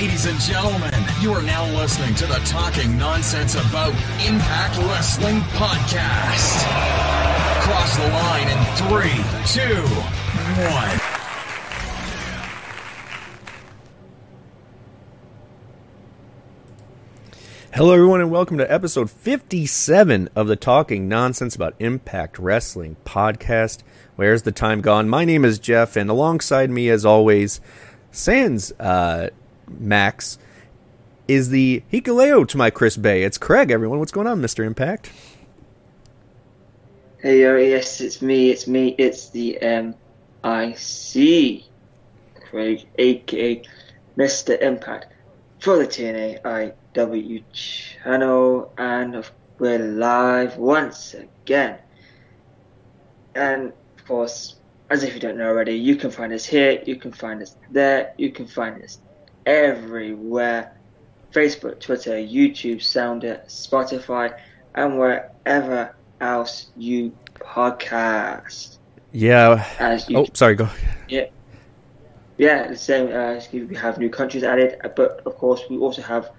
Ladies and gentlemen, you are now listening to the Talking Nonsense About Impact Wrestling podcast. Cross the line in three, two, one. Hello, everyone, and welcome to episode 57 of the Talking Nonsense About Impact Wrestling podcast. Where's the time gone? My name is Jeff, and alongside me, as always, Sans uh, Max is the Hikuleo to my Chris Bey. It's Craig, everyone. What's going on, Mr. Impact? Hey, yo, yes, it's me, it's me, it's the M.I.C. Craig, aka Mr. Impact, for the TNA IW channel, and we're live once again. And of course, as if you don't know already, you can find us here, you can find us there, you can find us everywhere Facebook, Twitter, YouTube, Sounder, Spotify, and wherever else you podcast. Yeah. As you Oh, sorry, go. yeah. Yeah, the same. Uh, we have new countries added, but of course we also have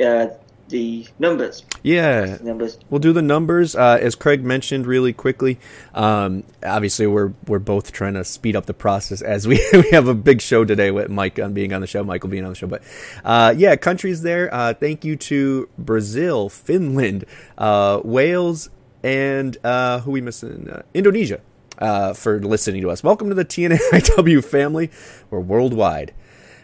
uh, the numbers. Yeah. Numbers. We'll do the numbers uh, as Craig mentioned really quickly. Um, obviously, we're we're both trying to speed up the process as we we have a big show today with Mike on being on the show, Michael being on the show. But uh, yeah, countries there. Uh, thank you to Brazil, Finland, uh, Wales, and uh, who we missing? Uh, Indonesia. Uh, for listening to us. Welcome to the TNAIW family. We're worldwide.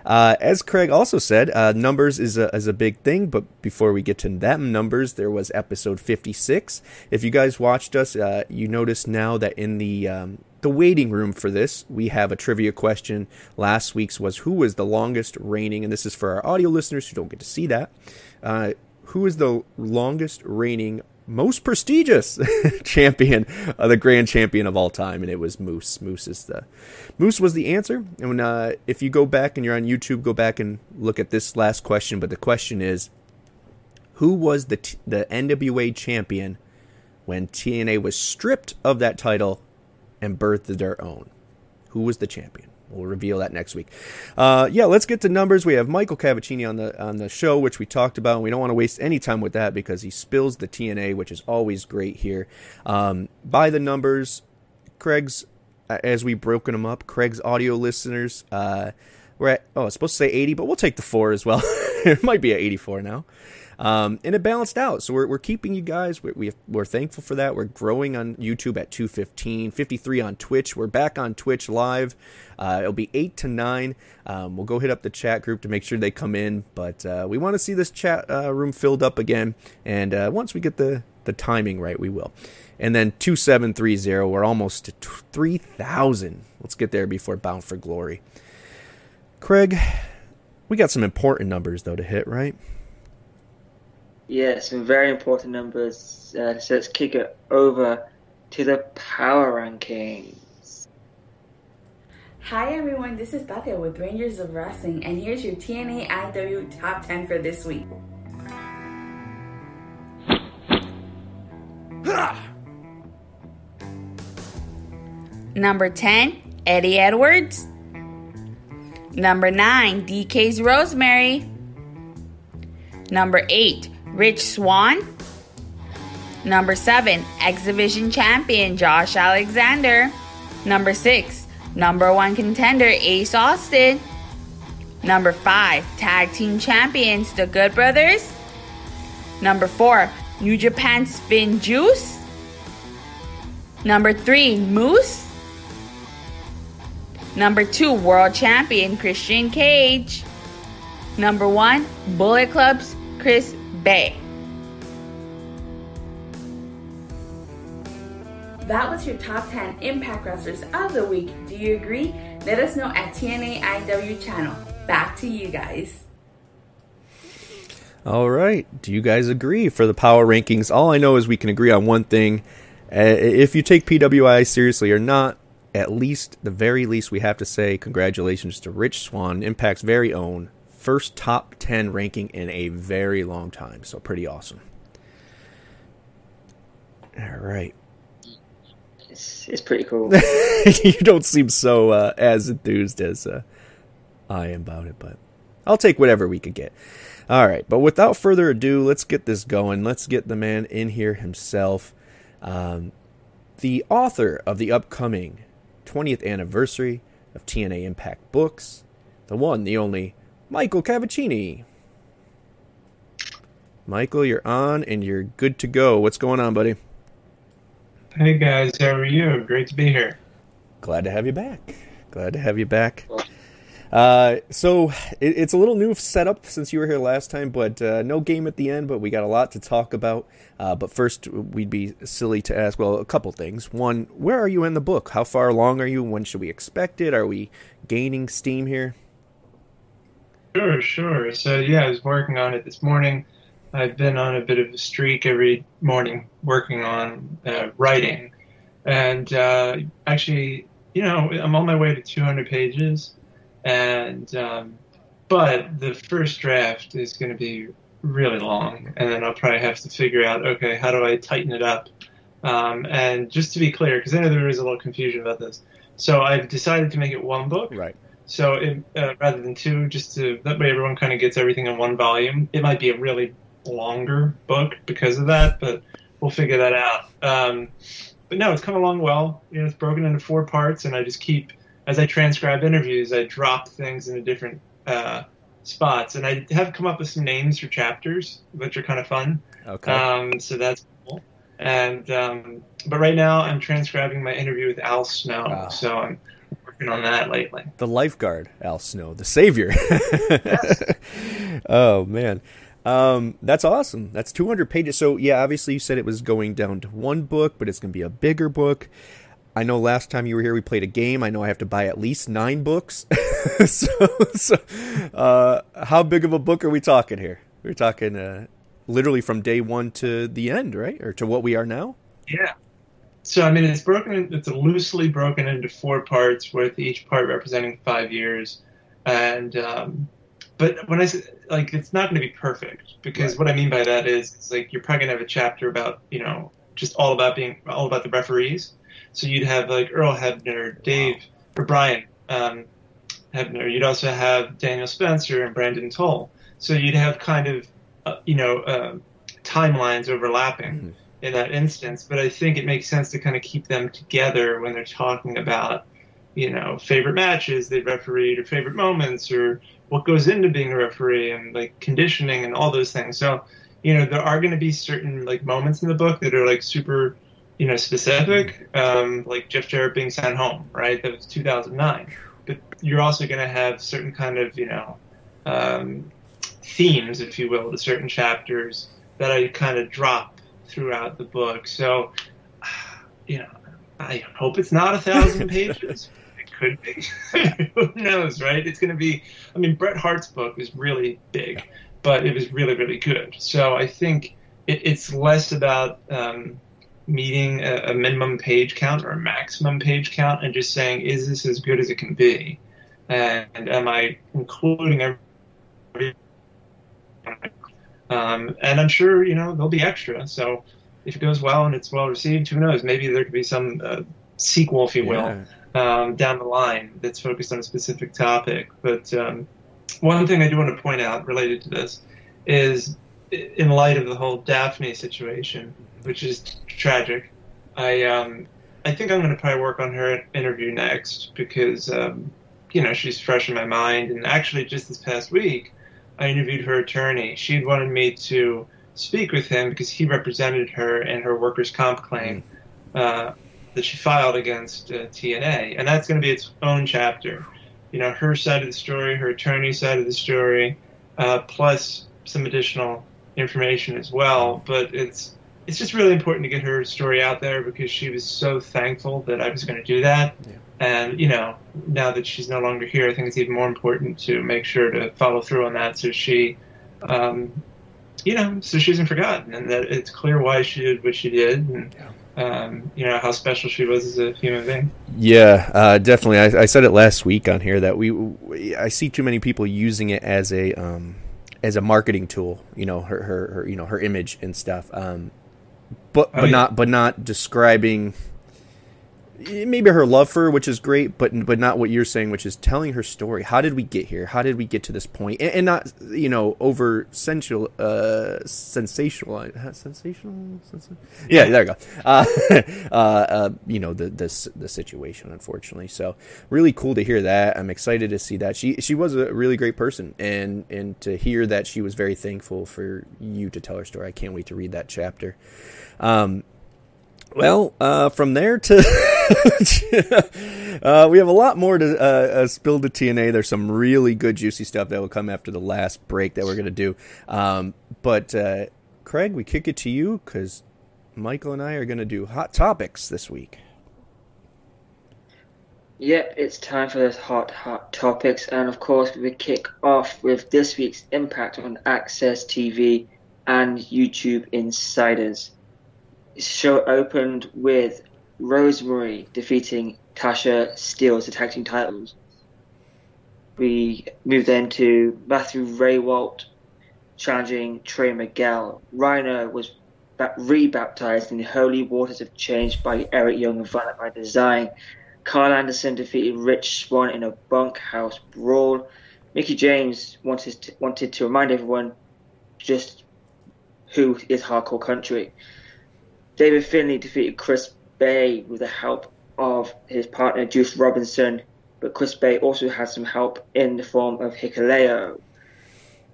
Uh, as Craig also said, uh, numbers is a, is a big thing, but before we get to them numbers, there was episode 56. If you guys watched us, uh, you notice now that in the um, the waiting room for this, we have a trivia question. Last week's was who was the longest reigning, and this is for our audio listeners who don't get to see that. Uh, who is the longest reigning most prestigious champion, uh, the grand champion of all time, and it was Moose. Moose is the Moose was the answer. And uh, if you go back and you're on YouTube, go back and look at this last question. But the question is, who was the t- the NWA champion when TNA was stripped of that title and birthed their own? Who was the champion? We'll reveal that next week. Uh, yeah, let's get to numbers. We have Michael Cavaccini on the on the show, which we talked about. And we don't want to waste any time with that because he spills the TNA, which is always great here. Um, by the numbers, Craig's as we've broken them up. Craig's audio listeners, uh, we're at oh, it's supposed to say eighty, but we'll take the four as well. it might be at eighty four now. Um, and it balanced out. So we're, we're keeping you guys. We're, we, we're thankful for that. We're growing on YouTube at 215, 53 on Twitch. We're back on Twitch live. Uh, it'll be 8 to 9. Um, we'll go hit up the chat group to make sure they come in. But uh, we want to see this chat uh, room filled up again. And uh, once we get the, the timing right, we will. And then 2730, we're almost to 3,000. Let's get there before Bound for Glory. Craig, we got some important numbers, though, to hit, right? Yeah, some very important numbers. Uh, so let's kick it over to the power rankings. Hi everyone, this is Tatia with Rangers of Wrestling, and here's your TNA IW Top 10 for this week. Number 10, Eddie Edwards. Number 9, Decay's Rosemary. Number 8, Rich Swann. Number 7, X Division Champion Josh Alexander. Number 6, Number 1 Contender Ace Austin. Number 5, Tag Team Champions The Good Brothers. Number 4, New Japan Finjuice. Number 3, Moose. Number 2, World Champion Christian Cage. Number 1, Bullet Club's Chris Bey. That was your top 10 Impact Wrestlers of the week. Do you agree? Let us know at TNAIW channel. Back to you guys. All right. Do you guys agree for the power rankings? All I know is we can agree on one thing. Uh, if you take PWI seriously or not, at least, the very least, we have to say congratulations to Rich Swann, Impact's very own first top 10 ranking in a very long time. So, pretty awesome. All right. It's, it's pretty cool. you don't seem so uh, as enthused as uh, I am about it, but I'll take whatever we could get. All right, but without further ado, let's get this going. Let's get the man in here himself. Um, the author of the upcoming 20th anniversary of TNA Impact books, the one, the only, Michael Cavaccini. Michael, you're on and you're good to go. What's going on, buddy? Hey guys, how are you? Great to be here. Glad to have you back. Glad to have you back. Uh, so it, it's a little new setup since you were here last time, but uh, no game at the end. But we got a lot to talk about. Uh, but first, we'd be silly to ask. Well, a couple things. One, where are you in the book? How far along are you? When should we expect it? Are we gaining steam here? Sure, sure. So yeah, I was working on it this morning. I've been on a bit of a streak every morning working on uh, writing, and uh, actually, you know, I'm on my way to 200 pages and um, but the first draft is going to be really long, and then I'll probably have to figure out okay, how do I tighten it up? Um, and just to be clear, because I know there is a little confusion about this, so I've decided to make it one book. Right. So it, uh, rather than two, just to that way everyone kind of gets everything in one volume. It might be a really longer book because of that, but we'll figure that out. Um, but no, it's come along well. You know, it's broken into four parts, and I just keep as I transcribe interviews, I drop things into different uh, spots, and I have come up with some names for chapters, which are kind of fun. Okay. Um, so that's cool. And um, but right now, I'm transcribing my interview with Al Snow, Wow. so I'm working on that lately. the lifeguard, Al Snow, the savior. oh man, um, that's awesome. That's 200 pages. So yeah, obviously you said it was going down to one book, but it's going to be a bigger book. I know last time you were here we played a game. I know I have to buy at least nine books. so, so uh, how big of a book are we talking here? We're talking uh, literally from day one to the end, right, or to what we are now. Yeah. So I mean, it's broken. It's loosely broken into four parts, with each part representing five years. And um, but when I say like, it's not going to be perfect because Right. what I mean by that is, it's like you're probably going to have a chapter about you know just all about being all about the referees. So you'd have like Earl Hebner, Dave or Brian um, Hebner. You'd also have Daniel Spencer and Brandon Tolle. So you'd have kind of uh, you know uh, timelines overlapping Mhm. In that instance. But I think it makes sense to kind of keep them together when they're talking about you know favorite matches they refereed or favorite moments or what goes into being a referee and like conditioning and all those things. So you know there are going to be certain like moments in the book that are like super you know specific, um, like Jeff Jarrett being sent home, right? That was 2009. But you're also going to have certain kind of you know um, themes, if you will, to certain chapters that I kind of drop throughout the book. So you know, I hope it's not a thousand pages. It could be. Who knows, right? It's going to be. I mean, Bret Hart's book is really big, but it was really, really good. So I think it, it's less about um, meeting a, a minimum page count or a maximum page count and just saying, is this as good as it can be? And am I including every um, and I'm sure you know there'll be extra. So if it goes well and it's well received, who knows? Maybe there could be some uh, sequel, if you will, um, down the line that's focused on a specific topic. But um, one thing I do want to point out related to this is, in light of the whole Daphne situation, which is tragic, I um, I think I'm going to probably work on her interview next because um, you know she's fresh in my mind. And actually, just this past week, I interviewed her attorney. She'd wanted me to speak with him because he represented her in her workers' comp claim uh, that she filed against uh, TNA, and that's going to be its own chapter. You know, her side of the story, her attorney's side of the story, uh, plus some additional information as well. But it's it's just really important to get her story out there because she was so thankful that I was going to do that. Yeah. And you know, now that she's no longer here, I think it's even more important to make sure to follow through on that, so she, um, you know, so she isn't forgotten, and that it's clear why she did what she did, and um, you know how special she was as a human being. Yeah, uh, definitely. I, I said it last week on here that we, we I see too many people using it as a um, as a marketing tool. You know, her, her, her you know her image and stuff. Um, but Oh, but yeah. not but not describing maybe her love for her, which is great, but but not what you're saying, which is telling her story. How did we get here? How did we get to this point? And, and not you know over sensual, uh, sensational, uh, sensational, sensational. Yeah, there you go. Uh, uh, uh, you know the this the situation, unfortunately. So really cool to hear that. I'm excited to see that she she was a really great person, and and to hear that she was very thankful for you to tell her story. I can't wait to read that chapter. Um, well, uh, from there to uh, we have a lot more to uh, uh spill to TNA. There's some really good juicy stuff that will come after the last break that we're going to do. Um, but uh, Craig, we kick it to you because Michael and I are going to do hot topics this week. Yep, it's time for those hot, hot topics. And of course, we kick off with this week's impact on AXS TV and YouTube Insiders show opened with Rosemary defeating Tasha Steelz, attacking titles. We moved then to Matthew Rehwoldt challenging Trey Miguel. Rhino was rebaptized in the holy waters of change by Eric Young and Violent by Design. Karl Anderson defeated Rich Swann in a bunkhouse brawl. Mickie James wanted to, wanted to remind everyone just who is hardcore country. David Finlay defeated Chris Bey with the help of his partner Juice Robinson, but Chris Bey also had some help in the form of Hikuleo.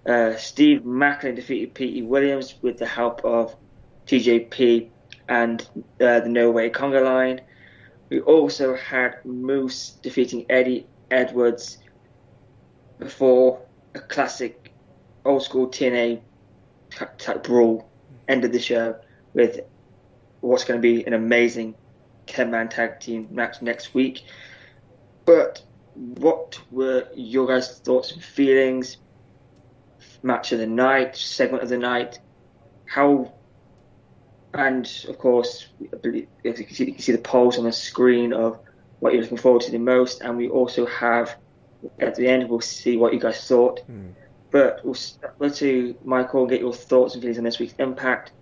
Uh, Steve Maclin defeated Petey Williams with the help of TJP and uh, the No Way Conga line. We also had Moose defeating Eddie Edwards before a classic old school TNA type brawl ended the show with what's going to be an amazing 10 man tag team match next week. But what were your guys' thoughts and feelings? Match of the night, segment of the night, how, and of course, you can, see, you can see the polls on the screen of what you're looking forward to the most, and we also have at the end we'll see what you guys thought. Mm. But we'll start to Michael and get your thoughts and feelings on this week's Impact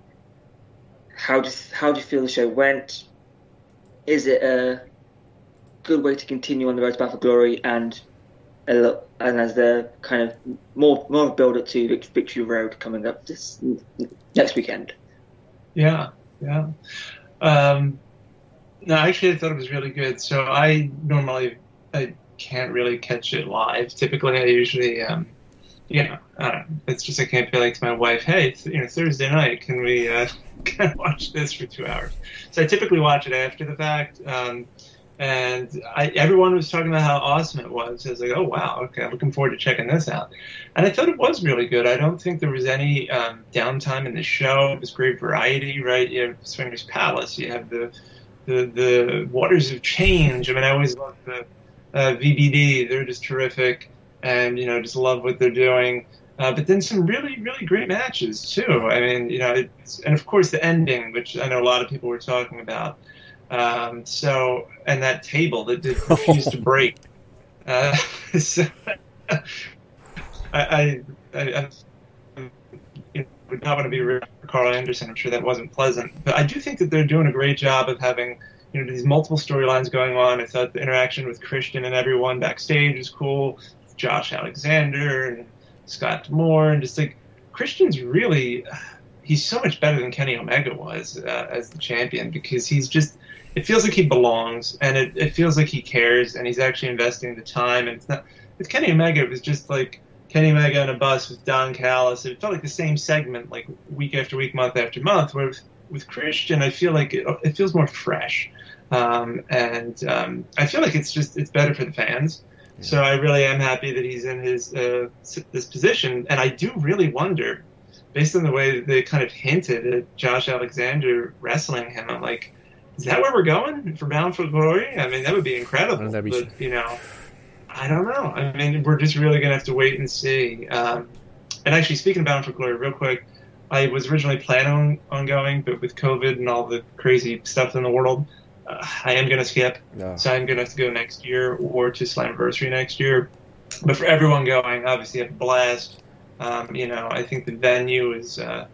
how do how do you feel the show went? Is it a good way to continue on the road to Battle Glory and a little, and as the kind of more more build up to Victory Road coming up this next weekend? Yeah, yeah. Um, no, actually, I thought it was really good. So I normally I can't really catch it live. Typically, I usually um, you know, uh, it's just I can't be like to my wife, hey, you know, Thursday night, can we uh, can watch this for two hours? So I typically watch it after the fact. Um, and I, everyone was talking about how awesome it was. I was like, oh wow, okay, I'm looking forward to checking this out. And I thought it was really good. I don't think there was any um, downtime in the show. It was great variety, right? You have Swingers Palace, you have the the the Waters of Change. I mean, I always love the uh, VBD. They're just terrific and you know just love what they're doing. Uh, but then some really, really great matches too. I mean, you know, and of course the ending, which I know a lot of people were talking about. Um, so, and that table that did refuse to break. Uh, so, I, I, I, I you know, would not want to be rude for Karl Anderson. I'm sure that wasn't pleasant, but I do think that they're doing a great job of having you know these multiple storylines going on. I thought the interaction with Christian and everyone backstage is cool. Josh Alexander and Scott D'Amore, and just like Christian's really, he's so much better than Kenny Omega was uh, as the champion because he's just, it feels like he belongs and it, it feels like he cares and he's actually investing the time. And it's not, with Kenny Omega, it was just like Kenny Omega on a bus with Don Callis. It felt like the same segment, like week after week, month after month. Where with, with Christian, I feel like it, it feels more fresh. Um, and um, I feel like it's just it's better for the fans. So I really am happy that he's in his uh, this position, and I do really wonder, based on the way they kind of hinted at Josh Alexander wrestling him, I'm like, is that where we're going for Bound for Glory? I mean, that would be incredible. Be but you know, I don't know. I mean, we're just really gonna have to wait and see. Um, and actually, speaking of Bound for Glory, real quick, I was originally planning on, on going, but with COVID and all the crazy stuff in the world, uh, I am going to skip. No. So I'm going to have to go next year or to Slammiversary next year. But for everyone going, obviously, a blast. Um, you know, I think the venue is uh,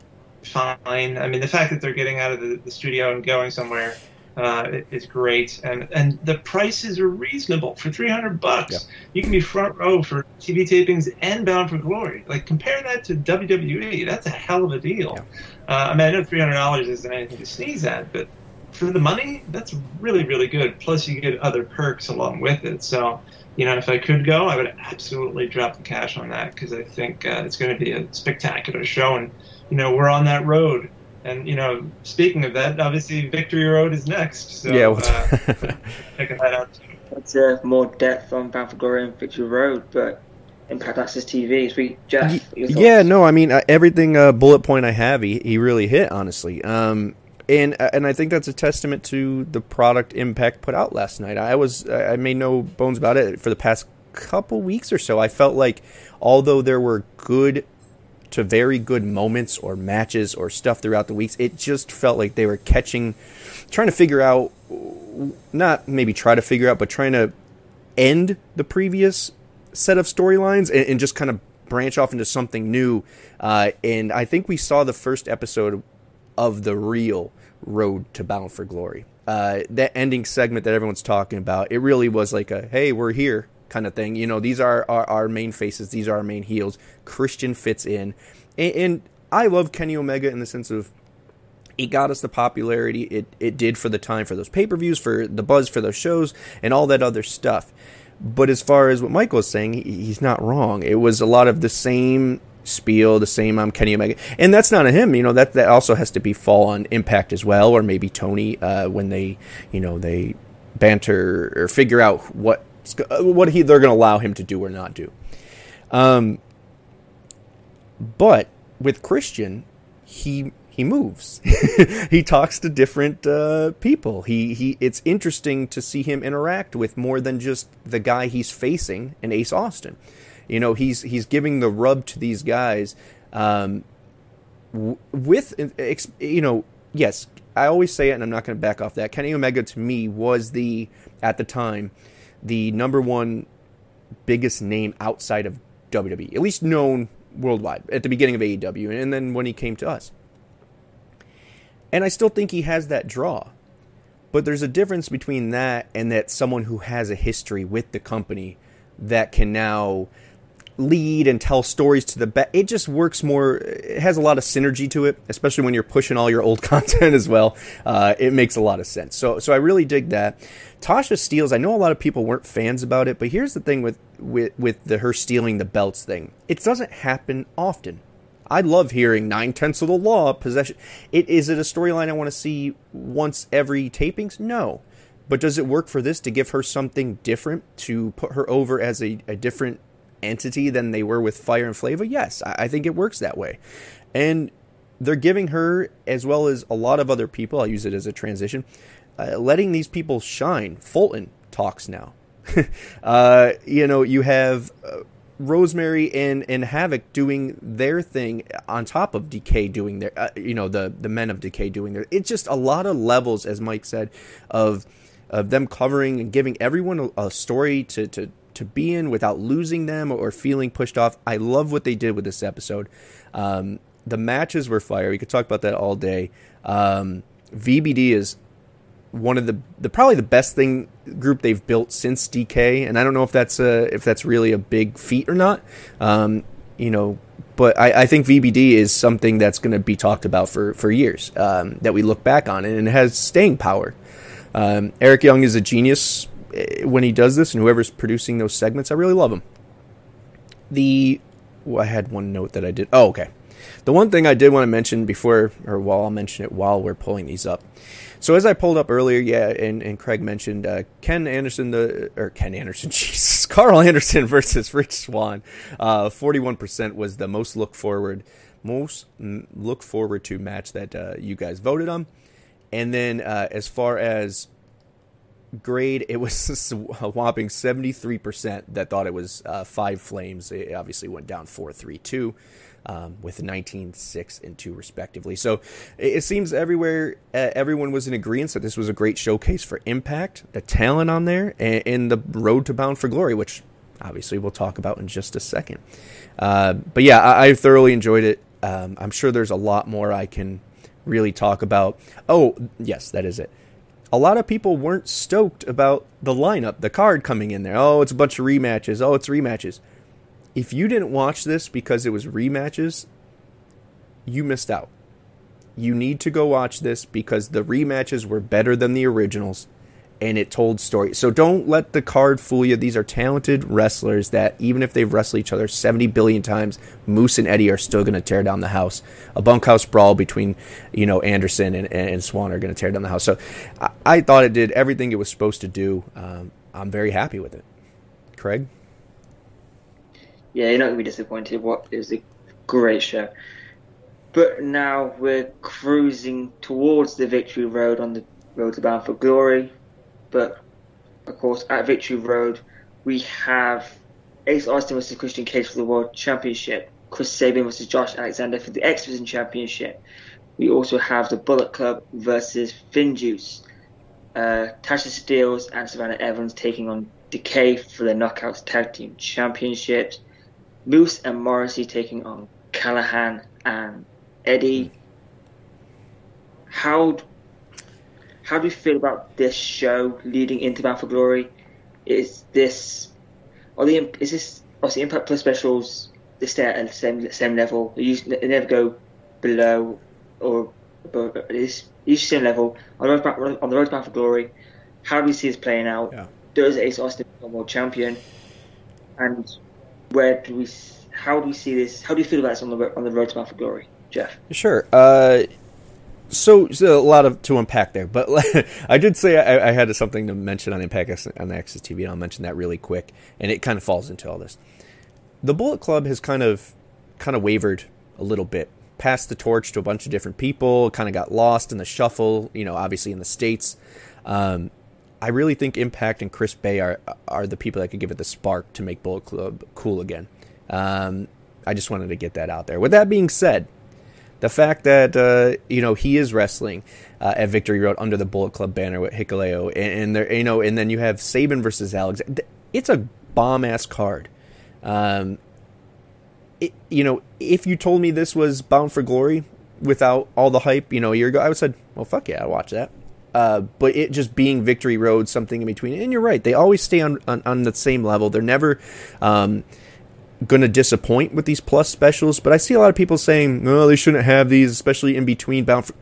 fine. I mean, the fact that they're getting out of the, the studio and going somewhere uh, is great, and and the prices are reasonable for three hundred bucks. Yeah. You can be front row for TV tapings and Bound for Glory. Like compare that to WWE, that's a hell of a deal. Yeah. Uh, I mean, I know three hundred dollars isn't anything to sneeze at, but for the money, that's really really good. Plus, you get other perks along with it. So. You know, if I could go, I would absolutely drop the cash on that because I think uh, it's going to be a spectacular show, and you know, we're on that road and you know, speaking of that, obviously Victory Road is next. So, Yeah, well- uh, checking that out. Too. That's uh, more depth on Bound for Glory and Victory Road, but Impact AXS TV. Sweet Jeff. your? Yeah, no, I mean uh, everything uh, bullet point I have, he, he really hit honestly. Um, and and I think that's a testament to the product Impact put out last night. I was I made no bones about it for the past couple weeks or so. I felt like although there were good to very good moments or matches or stuff throughout the weeks, it just felt like they were catching, trying to figure out, not maybe try to figure out, but trying to end the previous set of storylines and, and just kind of branch off into something new. Uh, and I think we saw the first episode of the real road to Bound for Glory. Uh, that ending segment that everyone's talking about, it really was like a "Hey, we're here" kind of thing. You know, these are our, our main faces, these are our main heels. Christian fits in, and, and I love Kenny Omega in the sense of it got us the popularity it, it did for the time for those pay per views, for the buzz for those shows, and all that other stuff. But as far as what Michael is saying, he's not wrong. It was a lot of the same spiel, the same I'm Kenny Omega, and that's not a him. You know that that also has to be fall on Impact as well, or maybe Tony uh, when they you know they banter or figure out what what he they're going to allow him to do or not do. Um, but with Christian, he he moves. he talks to different uh, people. He he. It's interesting to see him interact with more than just the guy he's facing in Ace Austin. You know, he's he's giving the rub to these guys. Um, with you know, yes, I always say it, and I'm not going to back off that. Kenny Omega to me was the at the time the number one biggest name outside of WWE, at least known worldwide at the beginning of AEW, and then when he came to us. And I still think he has that draw. But there's a difference between that and that someone who has a history with the company that can now lead and tell stories to the back. It just works more. It has a lot of synergy to it, especially when you're pushing all your old content as well. Uh, it makes a lot of sense. So, so I really dig that. Tasha steals. I know a lot of people weren't fans about it, but here's the thing with with with the her stealing the belts thing. It doesn't happen often. I love hearing nine tenths of the law possession. It is it a storyline I want to see once every tapings? No. But does it work for this to give her something different to put her over as a, a different entity than they were with Fire and Flava? Yes, I, I think it works that way. And they're giving her, as well as a lot of other people, I'll use it as a transition, uh, letting these people shine. Fulton talks now. uh, you know, you have uh, Rosemary and, and Havok doing their thing on top of Decay doing their, uh, you know, the, the men of Decay doing their. It's just a lot of levels, as Mike said, of of them covering and giving everyone a, a story to, to to be in without losing them or feeling pushed off. I love what they did with this episode. Um, the matches were fire. We could talk about that all day. Um, VBD is one of the, the probably the best thing group they've built since Decay, and I don't know if that's a if that's really a big feat or not. Um, you know, but I, I, think VBD is something that's going to be talked about for for years um, that we look back on, and it has staying power. Um, Eric Young is a genius when he does this, and whoever's producing those segments, I really love him. The well, I had one note that I did. Oh, okay. The one thing I did want to mention before, or while I'll mention it while we're pulling these up. So as I pulled up earlier, yeah, and, and Craig mentioned uh, Ken Anderson, the or Ken Anderson, Jesus, Karl Anderson versus Rich Swann. Forty-one uh, percent was the most look forward, most look forward to match that uh, you guys voted on. And then uh, as far as grade, it was a whopping 73% that thought it was uh, Five Flames. It obviously went down 4 3 2 um, with 19 6 and 2 respectively. So it, seems everywhere, uh, everyone was in agreement that this was a great showcase for Impact, the talent on there, and, and the road to Bound for Glory, which obviously we'll talk about in just a second. Uh, but yeah, I, I, thoroughly enjoyed it. Um, I'm sure there's a lot more I can really talk about. Oh, yes, that is it. A lot of people weren't stoked about the lineup, the card coming in there. Oh, it's a bunch of rematches. Oh, it's rematches. If you didn't watch this because it was rematches, you missed out. You need to go watch this because the rematches were better than the originals and it told stories. So don't let the card fool you. These are talented wrestlers that even if they've wrestled each other 70 billion times, Moose and Eddie are still going to tear down the house. A bunkhouse brawl between, you know, Anderson and, and Swann are going to tear down the house. So I, I, thought it did everything it was supposed to do. Um, I'm very happy with it. Craig? Yeah, you're not going to be disappointed. What is a great show. But now we're cruising towards the victory road on the road to Bound for Glory. But of course, at Victory Road, we have Ace Austin versus Christian Cage for the World Championship, Chris Sabin versus Josh Alexander for the X Division Championship. We also have the Bullet Club versus Finjuice. Uh, Tasha Steelz and Savannah Evans taking on Decay for the Knockouts Tag Team Championships. Moose and Morrissey taking on Callihan and Eddie. How how do you feel about this show leading into Bound for Glory? Is this are the is this are the Impact Plus specials? They stay at the same same level. They, use, they never go below or above. It's usually same level on the road back, on the road to Bound for Glory. How do you see this playing out? Yeah. Does Ace Austin become world champion? And where do we? How do we see this? How do you feel about this on the on the road to Bound for Glory, Jeff? Sure. Uh, so, so, a lot of to unpack there, but I did say I, I, had something to mention on Impact on AXS TV, and I'll mention that really quick, and it kind of falls into all this. The Bullet Club has kind of kind of wavered a little bit, passed the torch to a bunch of different people, kind of got lost in the shuffle. You know, obviously in the states. Um, I really think Impact and Chris Bey are are the people that could give it the spark to make Bullet Club cool again. Um, I just wanted to get that out there. With that being said, the fact that uh, you know he is wrestling uh, at Victory Road under the Bullet Club banner with Hikuleo, and, and there you know, and then you have Sabin versus Alex. It's a bomb ass card. Um, it, you know, if you told me this was Bound for Glory without all the hype, you know, a year ago, I would have said, well, fuck yeah, I'll watch that. Uh, but it just being Victory Road, something in between, and you're right, they always stay on on, on the same level. They're never. Um, going to disappoint with these plus specials, but I see a lot of people saying, "Oh, they shouldn't have these, especially in between bound." For...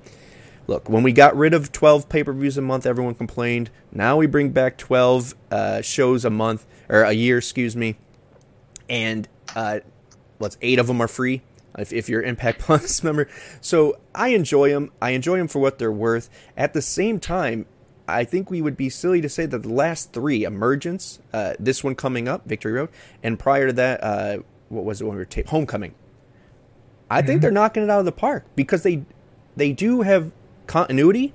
Look, when we got rid of 12 pay-per-views a month, everyone complained. Now we bring back 12 uh, shows a month or a year, excuse me, and uh, what's eight of them are free if, if you're Impact Plus member. So I enjoy them. I enjoy them for what they're worth. At the same time, I think we would be silly to say that the last three, Emergence, uh, this one coming up, Victory Road, and prior to that, uh, what was it when we were? Homecoming. I mm-hmm. think they're knocking it out of the park because they they do have continuity,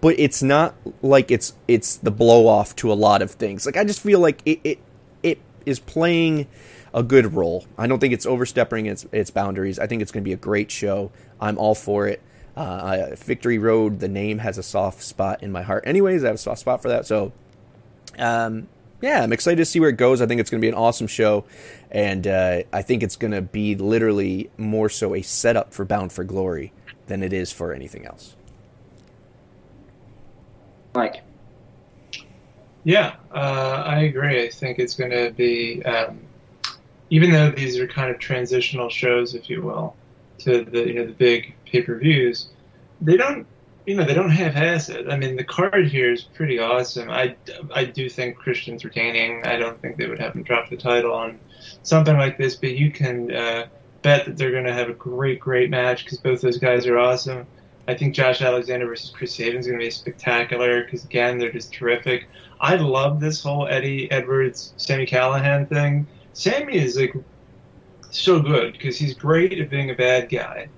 but it's not like it's it's the blow off to a lot of things. Like I just feel like it it, it is playing a good role. I don't think it's overstepping its its boundaries. I think it's going to be a great show. I'm all for it. Uh, Victory Road, the name has a soft spot in my heart. Anyways, I have a soft spot for that. So, um, yeah, I'm excited to see where it goes. I think it's going to be an awesome show, and uh, I think it's going to be literally more so a setup for Bound for Glory than it is for anything else. Mike. Yeah, uh, I agree. I think it's going to be, um, even though these are kind of transitional shows, if you will, to the you know the big pay per views, they don't you know they don't have it. I mean, the card here is pretty awesome. I, I do think Christian's retaining. I don't think they would have him drop the title on something like this, but you can uh, bet that they're going to have a great, great match because both those guys are awesome. I think Josh Alexander versus Chris Sabin is going to be spectacular because again they're just terrific. I love this whole Eddie Edwards Sami Callihan thing. Sammy is like so good because he's great at being a bad guy,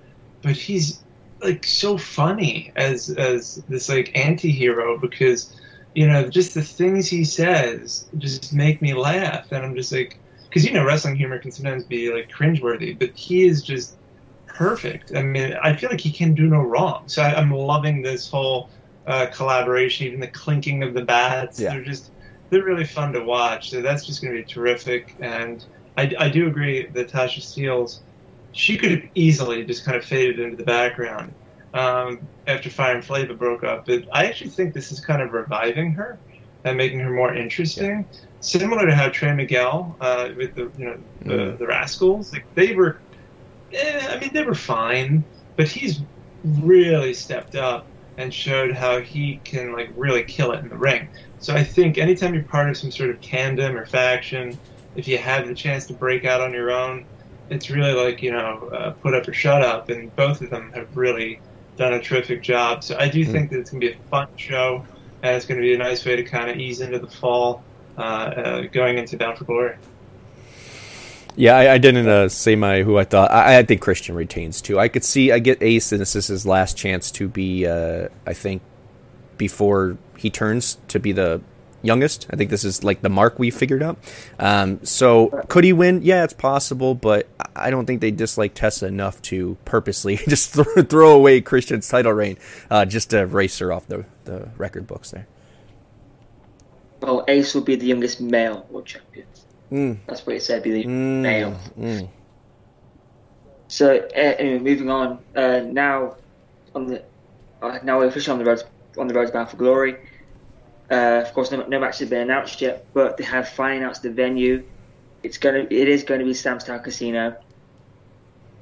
but he's like so funny as as this like anti-hero because you know just the things he says just make me laugh. And i'm just like because you know wrestling humor can sometimes be like cringeworthy but he is just perfect. I mean i feel like he can do no wrong. So I, am loving this whole uh, collaboration even the clinking of the bats. Yeah. they're just they're really fun to watch. So that's just going to be terrific. And I, I do agree that tasha steelz she could have easily just kind of faded into the background. um, after Fire and Flavor broke up. But I actually think this is kind of reviving her and making her more interesting. Yeah. Similar to how Trey Miguel uh, with the you know the, mm. the Rascals, like they were, eh, I mean they were fine, but he's really stepped up and showed how he can like really kill it in the ring. So I think anytime you're part of some sort of tandem or faction, if you have the chance to break out on your own, it's really like you know uh, put up or shut up, and both of them have really done a terrific job. So I do mm think that it's going to be a fun show, and it's going to be a nice way to kind of ease into the fall, uh, uh, going into Bound for Glory. Yeah, I, I didn't uh, say my who I thought. I, I, think Christian retains too. I could see. I get Ace, and this is his last chance to be. Uh, I think before he turns to be the youngest. I think this is like the mark we figured out. Um, so could he win? Yeah, it's possible, but I don't think they dislike Tessa enough to purposely just throw, throw away Christian's title reign uh, just to race her off the, the record books there. Well, Ace will be the youngest male world champion. Mm. That's what it said, be the mm. male. Mm. So uh, anyway, moving on. Uh, now on the uh, now we're officially on the road on the road bound for glory. Uh, of course, no, no match has been announced yet, but they have finally announced the venue. It's gonna, it is going to be Sam's Town Casino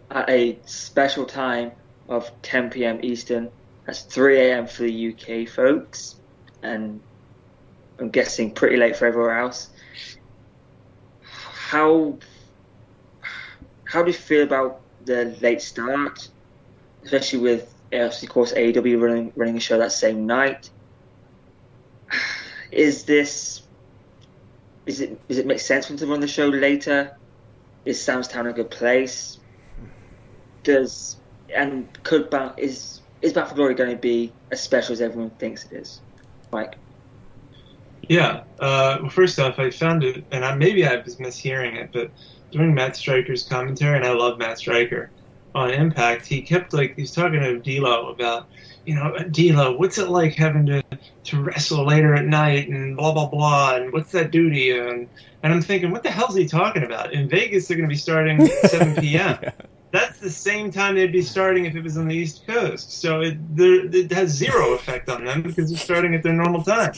at a special time of 10 p.m. Eastern. That's 3 a.m. for the UK folks, and I'm guessing pretty late for everywhere else. How how do you feel about the late start, especially with, of course, AEW running running a show that same night? Is this is it does it make sense for them to run the show later? Is Sam's Town a good place? Does and could Bound is is Bound for Glory going to be as special as everyone thinks it is? Mike. Yeah. Uh, well, first off, I found it, and I, maybe I was mishearing it, but during Matt Striker's commentary, and I love Matt Striker on Impact, he kept like he's talking to D'Lo about you know, D'Lo, what's it like having to, to wrestle later at night and blah blah blah, and what's that do to you? And and I'm thinking, what the hell's he talking about? In Vegas, they're going to be starting 7 p.m. yeah. That's the same time they'd be starting if it was on the East Coast. So it it has zero effect on them because they're starting at their normal time.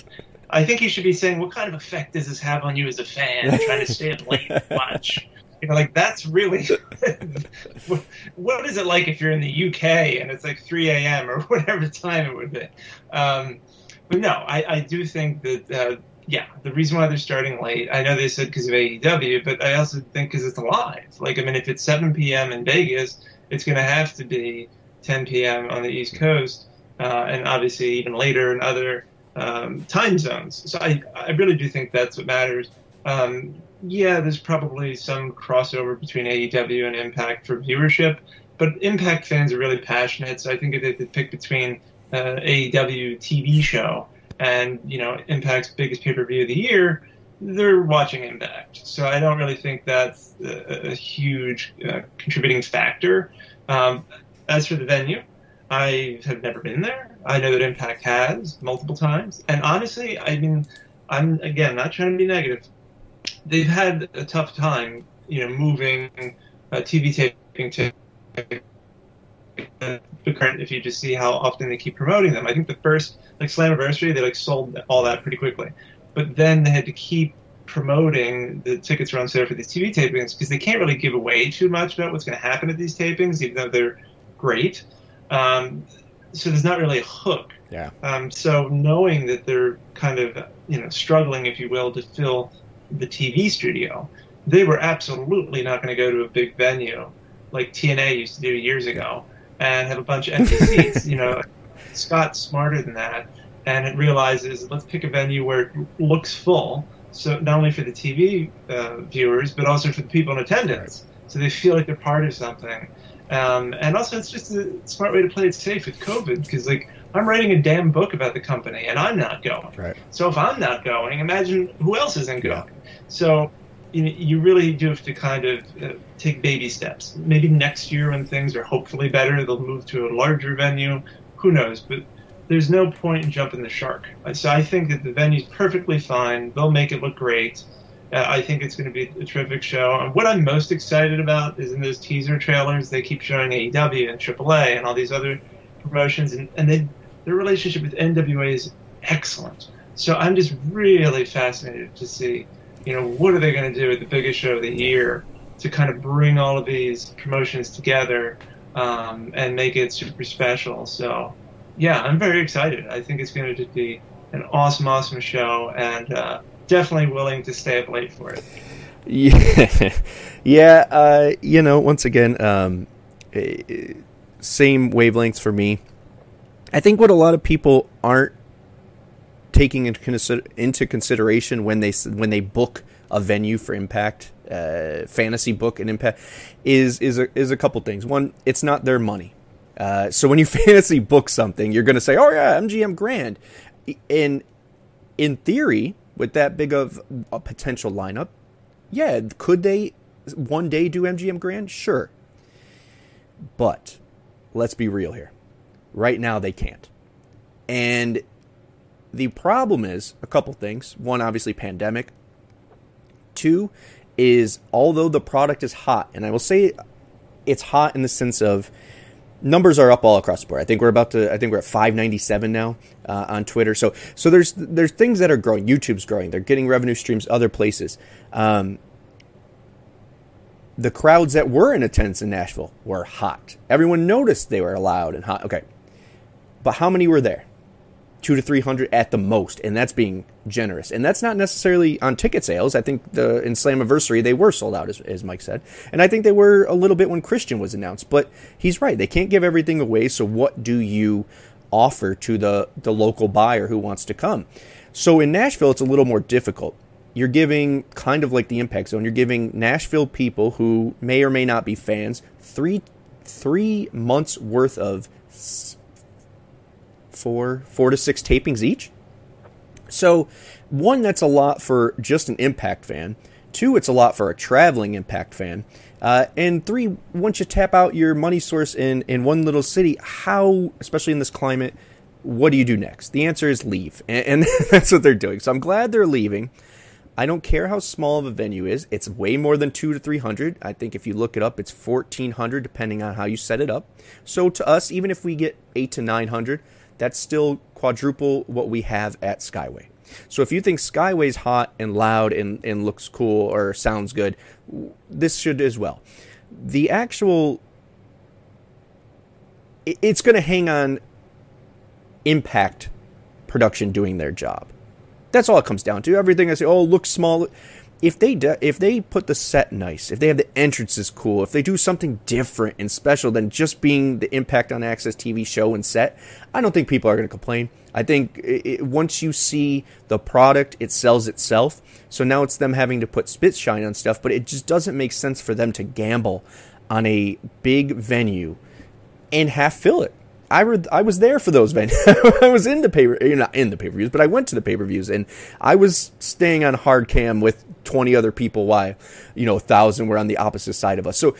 I think he should be saying, what kind of effect does this have on you as a fan trying to stay up late and watch? You know, like that's really what is it like if you're in the UK and it's like 3 a.m. or whatever time it would be. Um, but no, I, I, do think that uh, yeah, the reason why they're starting late, I know they said because of AEW, but I also think because it's live. Like, I mean, if it's 7 p.m. in Vegas, it's going to have to be 10 p.m. on the East Coast, uh, and obviously even later in other um, time zones. So I, I really do think that's what matters. Um, yeah, there's probably some crossover between AEW and Impact for viewership, but Impact fans are really passionate. So I think if they could pick between uh, AEW TV show and you know Impact's biggest pay per view of the year, they're watching Impact. So I don't really think that's a, a huge uh, contributing factor. Um, as for the venue, I have never been there. I know that Impact has multiple times, and honestly, I mean, I'm again not trying to be negative they've had a tough time, you know, moving uh, TV taping to the current. If you just see how often they keep promoting them, I think the first like Slammiversary, they like sold all that pretty quickly, but then they had to keep promoting the tickets are on sale for these TV tapings because they can't really give away too much about what's going to happen at these tapings, even though they're great. Um, so there's not really a hook. Yeah. Um, so knowing that they're kind of you know struggling, if you will, to fill the TV studio, they were absolutely not going to go to a big venue like TNA used to do years ago and have a bunch of empty seats. You know, Scott's smarter than that, and it realizes let's pick a venue where it looks full. So not only for the TV uh, viewers, but also for the people in attendance, so they feel like they're part of something. Um, and also, it's just a smart way to play it safe with COVID because, like, I'm writing a damn book about the company and I'm not going. Right. So if I'm not going, imagine who else isn't going. So you, you really do have to kind of uh, take baby steps. Maybe next year when things are hopefully better, they'll move to a larger venue. Who knows? But there's no point in jumping the shark. So I think that the venue's perfectly fine. They'll make it look great. Uh, I think it's going to be a terrific show. And what I'm most excited about is in those teaser trailers, they keep showing AEW and AAA and all these other promotions, and, and they, their relationship with NWA is excellent. So I'm just really fascinated to see, you know, what are they going to do at the biggest show of the year to kind of bring all of these promotions together um, and make it super special. So, yeah, I'm very excited. I think it's going to be an awesome, awesome show, and uh, definitely willing to stay up late for it. Yeah, yeah. Uh, you know, once again, um, eh, same wavelengths for me. I think what a lot of people aren't taking into, consider- into consideration when they when they book a venue for Impact, uh, fantasy book and Impact, is is a, is a couple things. One, it's not their money. Uh, so when you fantasy book something, you're going to say, "Oh yeah, MGM Grand," in in theory, with that big of a potential lineup, yeah, could they one day do MGM Grand? Sure, but let's be real here. Right now, they can't, and the problem is a couple things. One, obviously, pandemic. Two is although the product is hot, and I will say it's hot in the sense of numbers are up all across the board. I think we're about to. I think we're at 597 now uh, on Twitter. So so there's there's things that are growing. YouTube's growing. They're getting revenue streams other places. Um, the crowds that were in attendance in Nashville were hot. Everyone noticed they were loud and hot. Okay, but how many were there? two to three hundred at the most, and that's being generous. And that's not necessarily on ticket sales. I think the in Slammiversary they were sold out, as, as Mike said, and I think they were a little bit when Christian was announced. But he's right; they can't give everything away. So what do you offer to the the local buyer who wants to come? So in Nashville, it's a little more difficult. You're giving kind of like the impact zone. You're giving Nashville people who may or may not be fans three three months worth of four four to six tapings each. So, one that's a lot for just an Impact fan. Two, it's a lot for a traveling Impact fan. Uh, and three, once you tap out your money source in in one little city, how, especially in this climate, what do you do next? The answer is leave, and, and that's what they're doing. So I'm glad they're leaving. I don't care how small of a venue is. It's way more than two to three hundred. I think if you look it up, it's fourteen hundred, depending on how you set it up. So to us, even if we get eight to nine hundred, that's still quadruple what we have at Skyway. So if you think Skyway's hot and loud and, and looks cool or sounds good, this should as well. The actual it's going to hang on impact production doing their job. That's all it comes down to. Everything I say, oh, looks small if they if they put the set nice, if they have the entrances cool, if they do something different and special than just being the Impact on AXS TV show and set, I don't think people are going to complain. I think it, once you see the product, it sells itself. So now it's them having to put spit shine on stuff, but it just doesn't make sense for them to gamble on a big venue and half fill it. I, re- I was there for those venues. I was in the paper, you're not in the pay per views, but I went to the pay per views, and I was staying on hard cam with 20 other people. Why, you know, a thousand were on the opposite side of us. So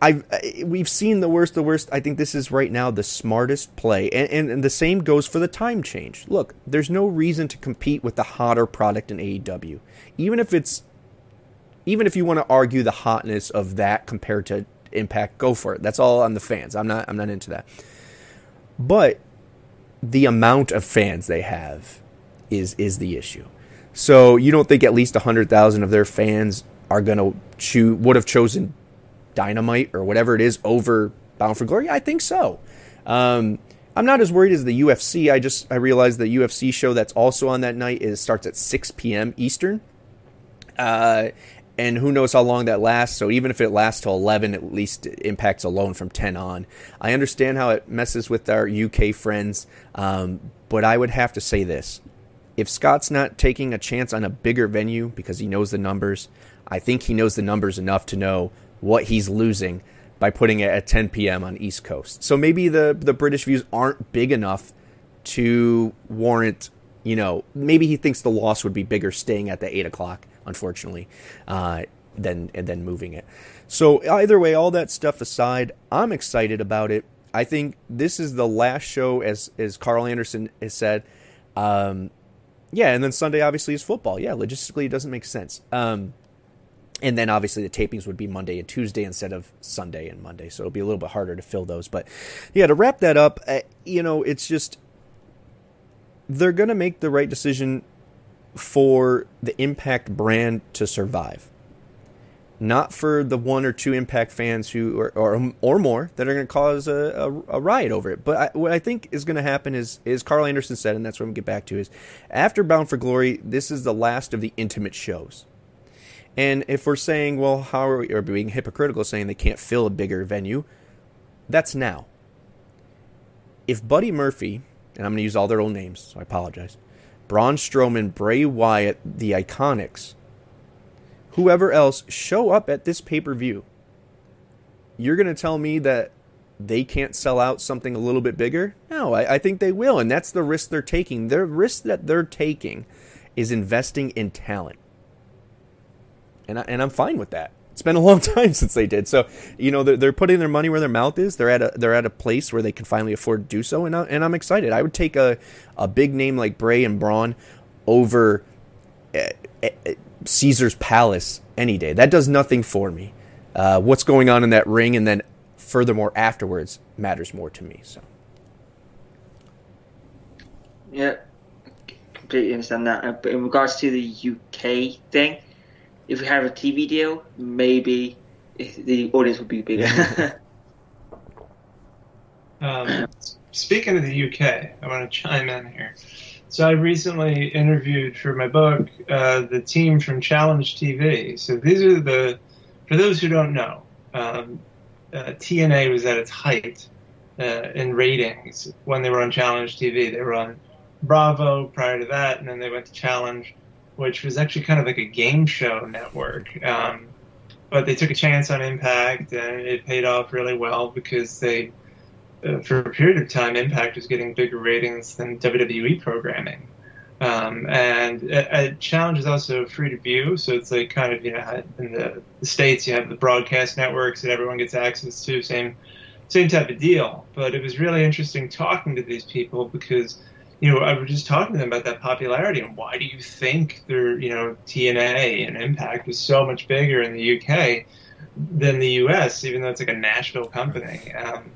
I've we've seen the worst, the worst. I think this is right now the smartest play, and, and, and the same goes for the time change. Look, there's no reason to compete with the hotter product in AEW, even if it's even if you want to argue the hotness of that compared to Impact, go for it. That's all on the fans. I'm not I'm not into that. But the amount of fans they have is is the issue. So you don't think at least hundred thousand of their fans are gonna choose would have chosen Dynamite or whatever it is over Bound for Glory? I think so. Um, I'm not as worried as the UFC. I just I realized the UFC show that's also on that night is starts at 6 p.m. Eastern. Uh, and who knows how long that lasts. So even if it lasts till 11, at least it impacts alone from 10 on. I understand how it messes with our UK friends, um, but I would have to say this: if Scott's not taking a chance on a bigger venue because he knows the numbers, I think he knows the numbers enough to know what he's losing by putting it at 10 p.m. on East Coast. So maybe the the British views aren't big enough to warrant. You know, maybe he thinks the loss would be bigger staying at the eight o'clock unfortunately, uh, than and then moving it. So either way, all that stuff aside, I'm excited about it. I think this is the last show, as as Karl Anderson has said. Um, yeah, and then Sunday obviously is football. Yeah, logistically it doesn't make sense. Um, and then obviously the tapings would be Monday and Tuesday instead of Sunday and Monday, so it'll be a little bit harder to fill those. But yeah, to wrap that up, uh, you know, it's just they're going to make the right decision for the Impact brand to survive. Not for the one or two Impact fans who, or or, or more, that are going to cause a, a, a, riot over it. But I, what I think is going to happen is, is Karl Anderson said, and that's what I'm get back to, is after Bound for Glory, this is the last of the intimate shows. And if we're saying, well, how are we, or being hypocritical saying they can't fill a bigger venue, that's now. If Buddy Murphy, and I'm going to use all their old names, so I apologize, Braun Strowman, Bray Wyatt, the Iconics, whoever else show up at this pay per view, you're going to tell me that they can't sell out something a little bit bigger? No, I, I, think they will, and that's the risk they're taking. Their risk that they're taking is investing in talent and I, and I'm fine with that. It's been a long time since they did. So, you know, they're, they're putting their money where their mouth is. They're at a they're at a place where they can finally afford to do so, and I, and I'm excited. I would take a a big name like Bray and Braun over uh, uh, Caesar's Palace any day. That does nothing for me. Uh, what's going on in that ring, and then furthermore afterwards matters more to me. So. Yeah, completely understand that. But in regards to the UK thing, if we have a TV deal, maybe the audience would be bigger. Yeah. um, speaking of the UK, I want to chime in here. So I recently interviewed for my book uh, the team from Challenge TV. So these are the, for those who don't know, um, uh, TNA was at its height uh, in ratings when they were on Challenge TV. They were on Bravo prior to that, and then they went to Challenge which was actually kind of like a game show network. Um, but they took a chance on Impact, and it paid off really well because they, for a period of time, Impact was getting bigger ratings than WWE programming. Um, and a, Challenge is also free to view, so it's like kind of you know in the, the states you have the broadcast networks that everyone gets access to, same same type of deal. But it was really interesting talking to these people because you know, I was just talking to them about that popularity and why do you think their, you know, TNA and Impact was so much bigger in the UK than the US, even though it's like a Nashville company. Um,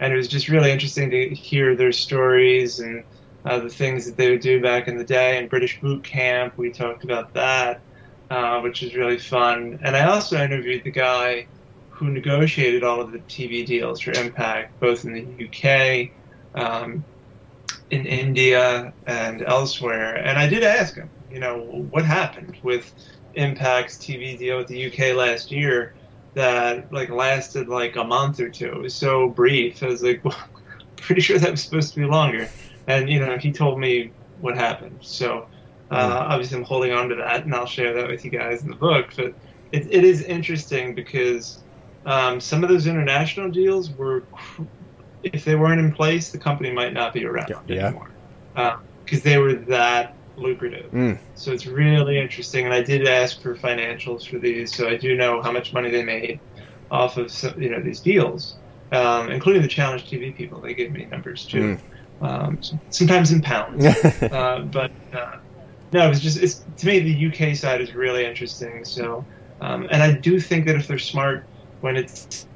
and it was just really interesting to hear their stories and uh, the things that they would do back in the day. In British Boot Camp, we talked about that, uh, which was really fun. And I also interviewed the guy who negotiated all of the TV deals for Impact, both in the UK. Um, in India and elsewhere. And I did ask him, you know, what happened with Impact's TV deal with the UK last year that like lasted like a month or two. It was so brief. I was like, well, pretty sure that was supposed to be longer. And you know, he told me what happened. So uh, hmm. obviously, I'm holding on to that, and I'll share that with you guys in the book. But it, it is interesting because um, some of those international deals were if they weren't in place, the company might not be around yeah. anymore because uh, they were that lucrative. Mm. So it's really interesting. And I did ask for financials for these, so I do know how much money they made off of some, you know these deals, um, including the Challenge TV people. They gave me numbers too, mm. um, sometimes in pounds. uh, but uh, no, it's just it's to me the UK side is really interesting. So, um, and I do think that if they're smart when it's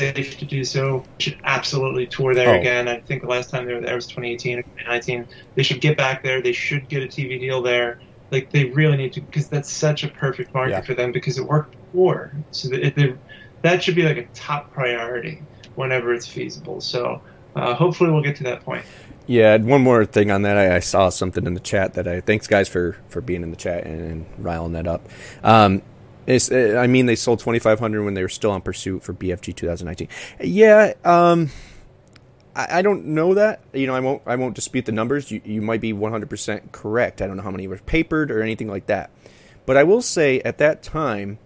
safe to do so. Should absolutely tour there oh. again. I think the last time they were there was 2018 or 2019. They should get back there. They should get a TV deal there. Like they really need to because that's such a perfect market yeah. for them because it worked before. So that, that should be like a top priority whenever it's feasible. So uh, hopefully we'll get to that point. Yeah, one more thing on that. I, I, saw something in the chat that I thanks guys for for being in the chat and, and riling that up. Um, it's, uh, I mean, they sold 2,500 when they were still on pursuit for BFG 2019. Yeah, um, I, I, don't know that. You know, I won't. I won't dispute the numbers. You, you might be 100% correct. I don't know how many were papered or anything like that. But I will say, at that time,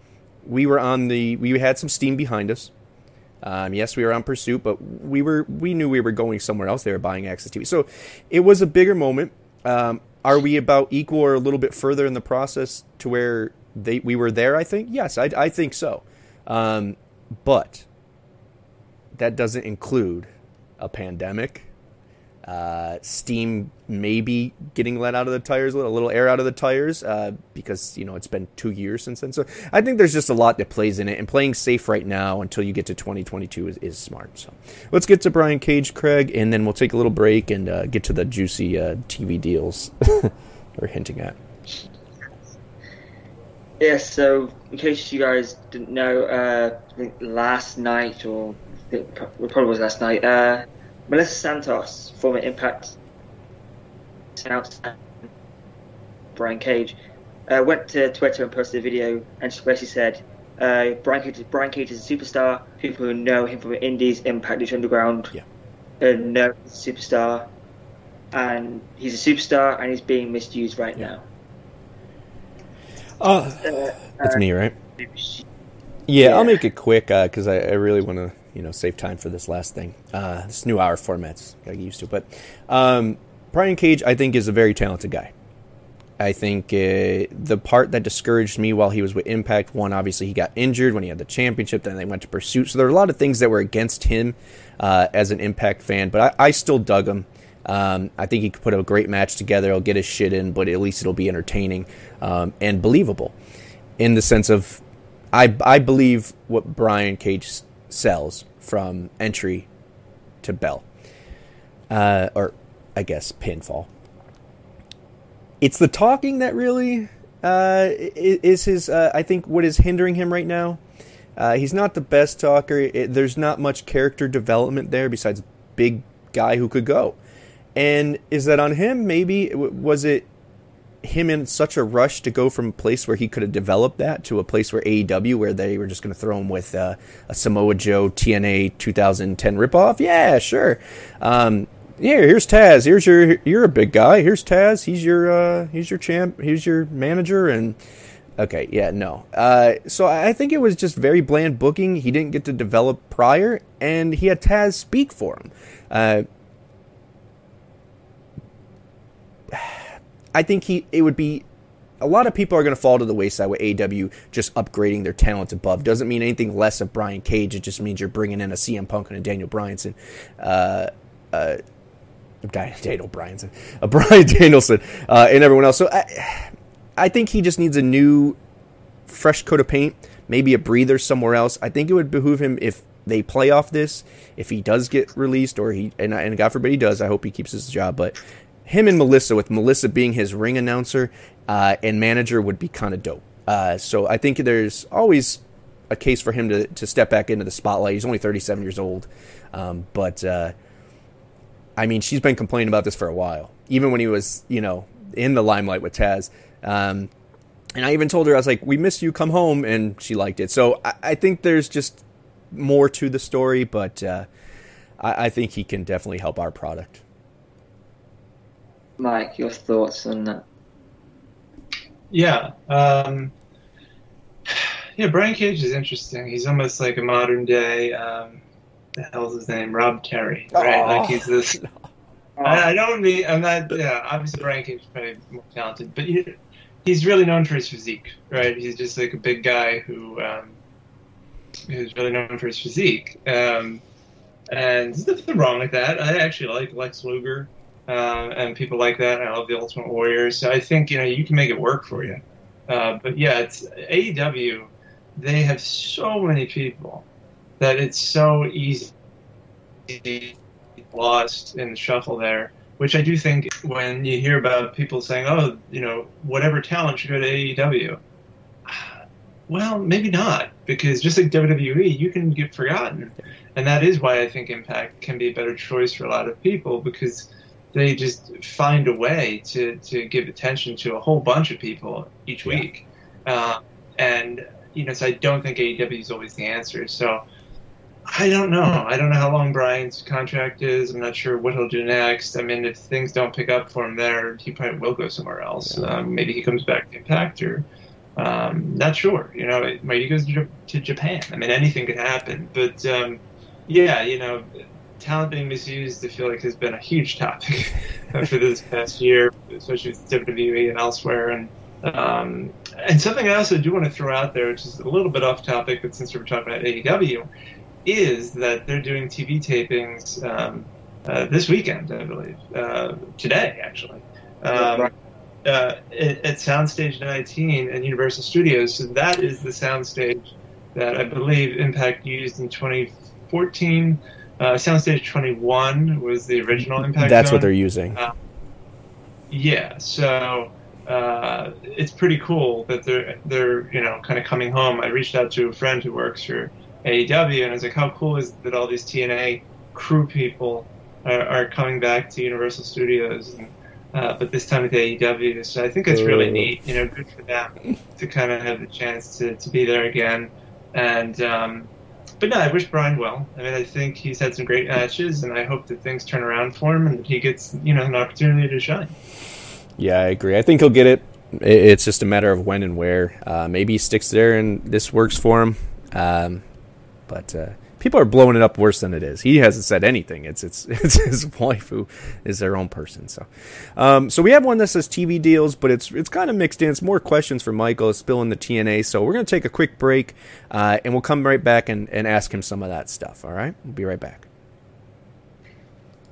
we were on the. We had some steam behind us. Um, yes, we were on pursuit, but we were. We knew we were going somewhere else. They were buying AXS TV, so it was a bigger moment. Um, are we about equal or a little bit further in the process to where they we were there. I think yes, I, I think so, um, but that doesn't include a pandemic, uh, steam maybe getting let out of the tires, a little, air out of the tires, uh, because you know it's been two years since then. So I think there's just a lot that plays in it, and playing safe right now until you get to 2022 is, is smart. So let's get to Brian Cage, Craig, and then we'll take a little break and uh, get to the juicy uh, TV deals we're hinting at. Yeah, so in case you guys didn't know, uh, I think last night, or it probably was last night, uh, Melissa Santos, former Impact announced Brian Cage, uh, went to Twitter and posted a video and she basically said, uh, Brian, Cage, Brian Cage is a superstar. People who know him from Indies, Impact, Lucha Underground, yeah. uh, know he's a superstar. And he's a superstar and he's being misused right Yeah. now. Uh, that's me, right? Yeah, I'll make it quick because I, I really want to, you know, save time for this last thing. Uh, this new hour format's gotta get used to. But um, Brian Cage, I think, is a very talented guy. I think uh, the part that discouraged me while he was with Impact, one, obviously he got injured when he had the championship, then they went to Pursuit. So there were a lot of things that were against him uh, as an Impact fan, but I, I still dug him. Um, I think he could put a great match together. He'll get his shit in, but at least it'll be entertaining um, and believable in the sense of I, I believe what Brian Cage sells from entry to bell, uh, or I guess pinfall. It's the talking that really uh, is his. Uh, I think what is hindering him right now. Uh, he's not the best talker. It, there's not much character development there besides big guy who could go. And is that on him? Maybe was it him in such a rush to go from a place where he could have developed that to a place where AEW, where they were just going to throw him with uh, a Samoa Joe TNA 2010 ripoff? Yeah, sure. Um, yeah, here's Taz. Here's your you're a big guy. Here's Taz. He's your uh, he's your champ. He's your manager. And okay, yeah, no. Uh, so I think it was just very bland booking. He didn't get to develop prior, and he had Taz speak for him. Uh, I think he it would be a lot of people are going to fall to the wayside with AEW just upgrading their talents above. Doesn't mean anything less of Brian Cage. It just means you're bringing in a CM Punk and a Daniel Bryanson. Uh, uh, Daniel Bryanson, a Brian Danielson, uh, and everyone else. So I, I think he just needs a new, fresh coat of paint, maybe a breather somewhere else. I think it would behoove him if they play off this, if he does get released, or he and, and God forbid he does. I hope he keeps his job, but him and Melissa, with Melissa being his ring announcer uh, and manager, would be kind of dope. Uh, so I think there's always a case for him to, to step back into the spotlight. He's only 37 years old, um, but uh, I mean, she's been complaining about this for a while, even when he was, you know, in the limelight with Taz. Um, and I even told her, I was like, "We miss you. Come home," and she liked it. So I, I think there's just more to the story, but uh, I, I think he can definitely help our product. Mike, your thoughts on that? Yeah. Um, yeah, Brian Cage is interesting. He's almost like a modern day, um, the hell's his name? Rob Terry, right? Oh. Like he's this. I, I don't mean, I'm not, yeah, obviously Brian Cage is probably more talented, but he, he's really known for his physique, right? He's just like a big guy who, um, who's really known for his physique. Um, and there's nothing wrong with that. I actually like Lex Luger uh, and people like that. I love the Ultimate Warrior, so I think you know you can make it work for you. Uh, but yeah, it's AEW. They have so many people that it's so easy to get lost in the shuffle there. Which I do think when you hear about people saying, "Oh, you know, whatever talent should go to AEW," well, maybe not, because just like WWE, you can get forgotten, and that is why I think Impact can be a better choice for a lot of people because they just find a way to, to give attention to a whole bunch of people each Yeah. week. Uh, and, you know, so I don't think AEW is always the answer. So I don't know. I don't know how long Brian's contract is. I'm not sure what he'll do next. I mean, if things don't pick up for him there, he probably will go somewhere else. Yeah. Um, maybe he comes back to Impact or. Um, not sure. You know, maybe he goes to, J- to Japan. I mean, anything could happen. But um, yeah, you know, talent being misused, I feel like has been a huge topic for this past year, especially with WWE and elsewhere. And um, and something I also do want to throw out there, which is a little bit off topic, but since we're talking about AEW, is that they're doing TV tapings um, uh, this weekend, I believe, uh, today actually, um, uh, at, at Soundstage 19 and Universal Studios. So that is the soundstage that I believe Impact used in 2014. Uh, Soundstage 21 was the original Impact. That's Zone. what they're using. Uh, yeah, so uh, it's pretty cool that they're they're you know kind of coming home. I reached out to a friend who works for AEW, and I was like, how cool is it that all these TNA crew people are, are coming back to Universal Studios, and, uh, but this time with AEW. So I think it's really neat. You know, good for them to kind of have the chance to, to be there again. And um, but no, I wish Brian well. I mean, I think he's had some great matches, and I hope that things turn around for him and that he gets you know an opportunity to shine. Yeah, I agree. I think he'll get it. It's just a matter of when and where. Uh, maybe he sticks there and this works for him. Um, but uh, people are blowing it up worse than it is. He hasn't said anything. It's it's it's his wife who is their own person. So, um, so we have one that says TV deals, but it's it's kind of mixed in. It's more questions for Michael. Spilling the TNA. So we're gonna take a quick break, uh, and we'll come right back and, and ask him some of that stuff. All right, we'll be right back.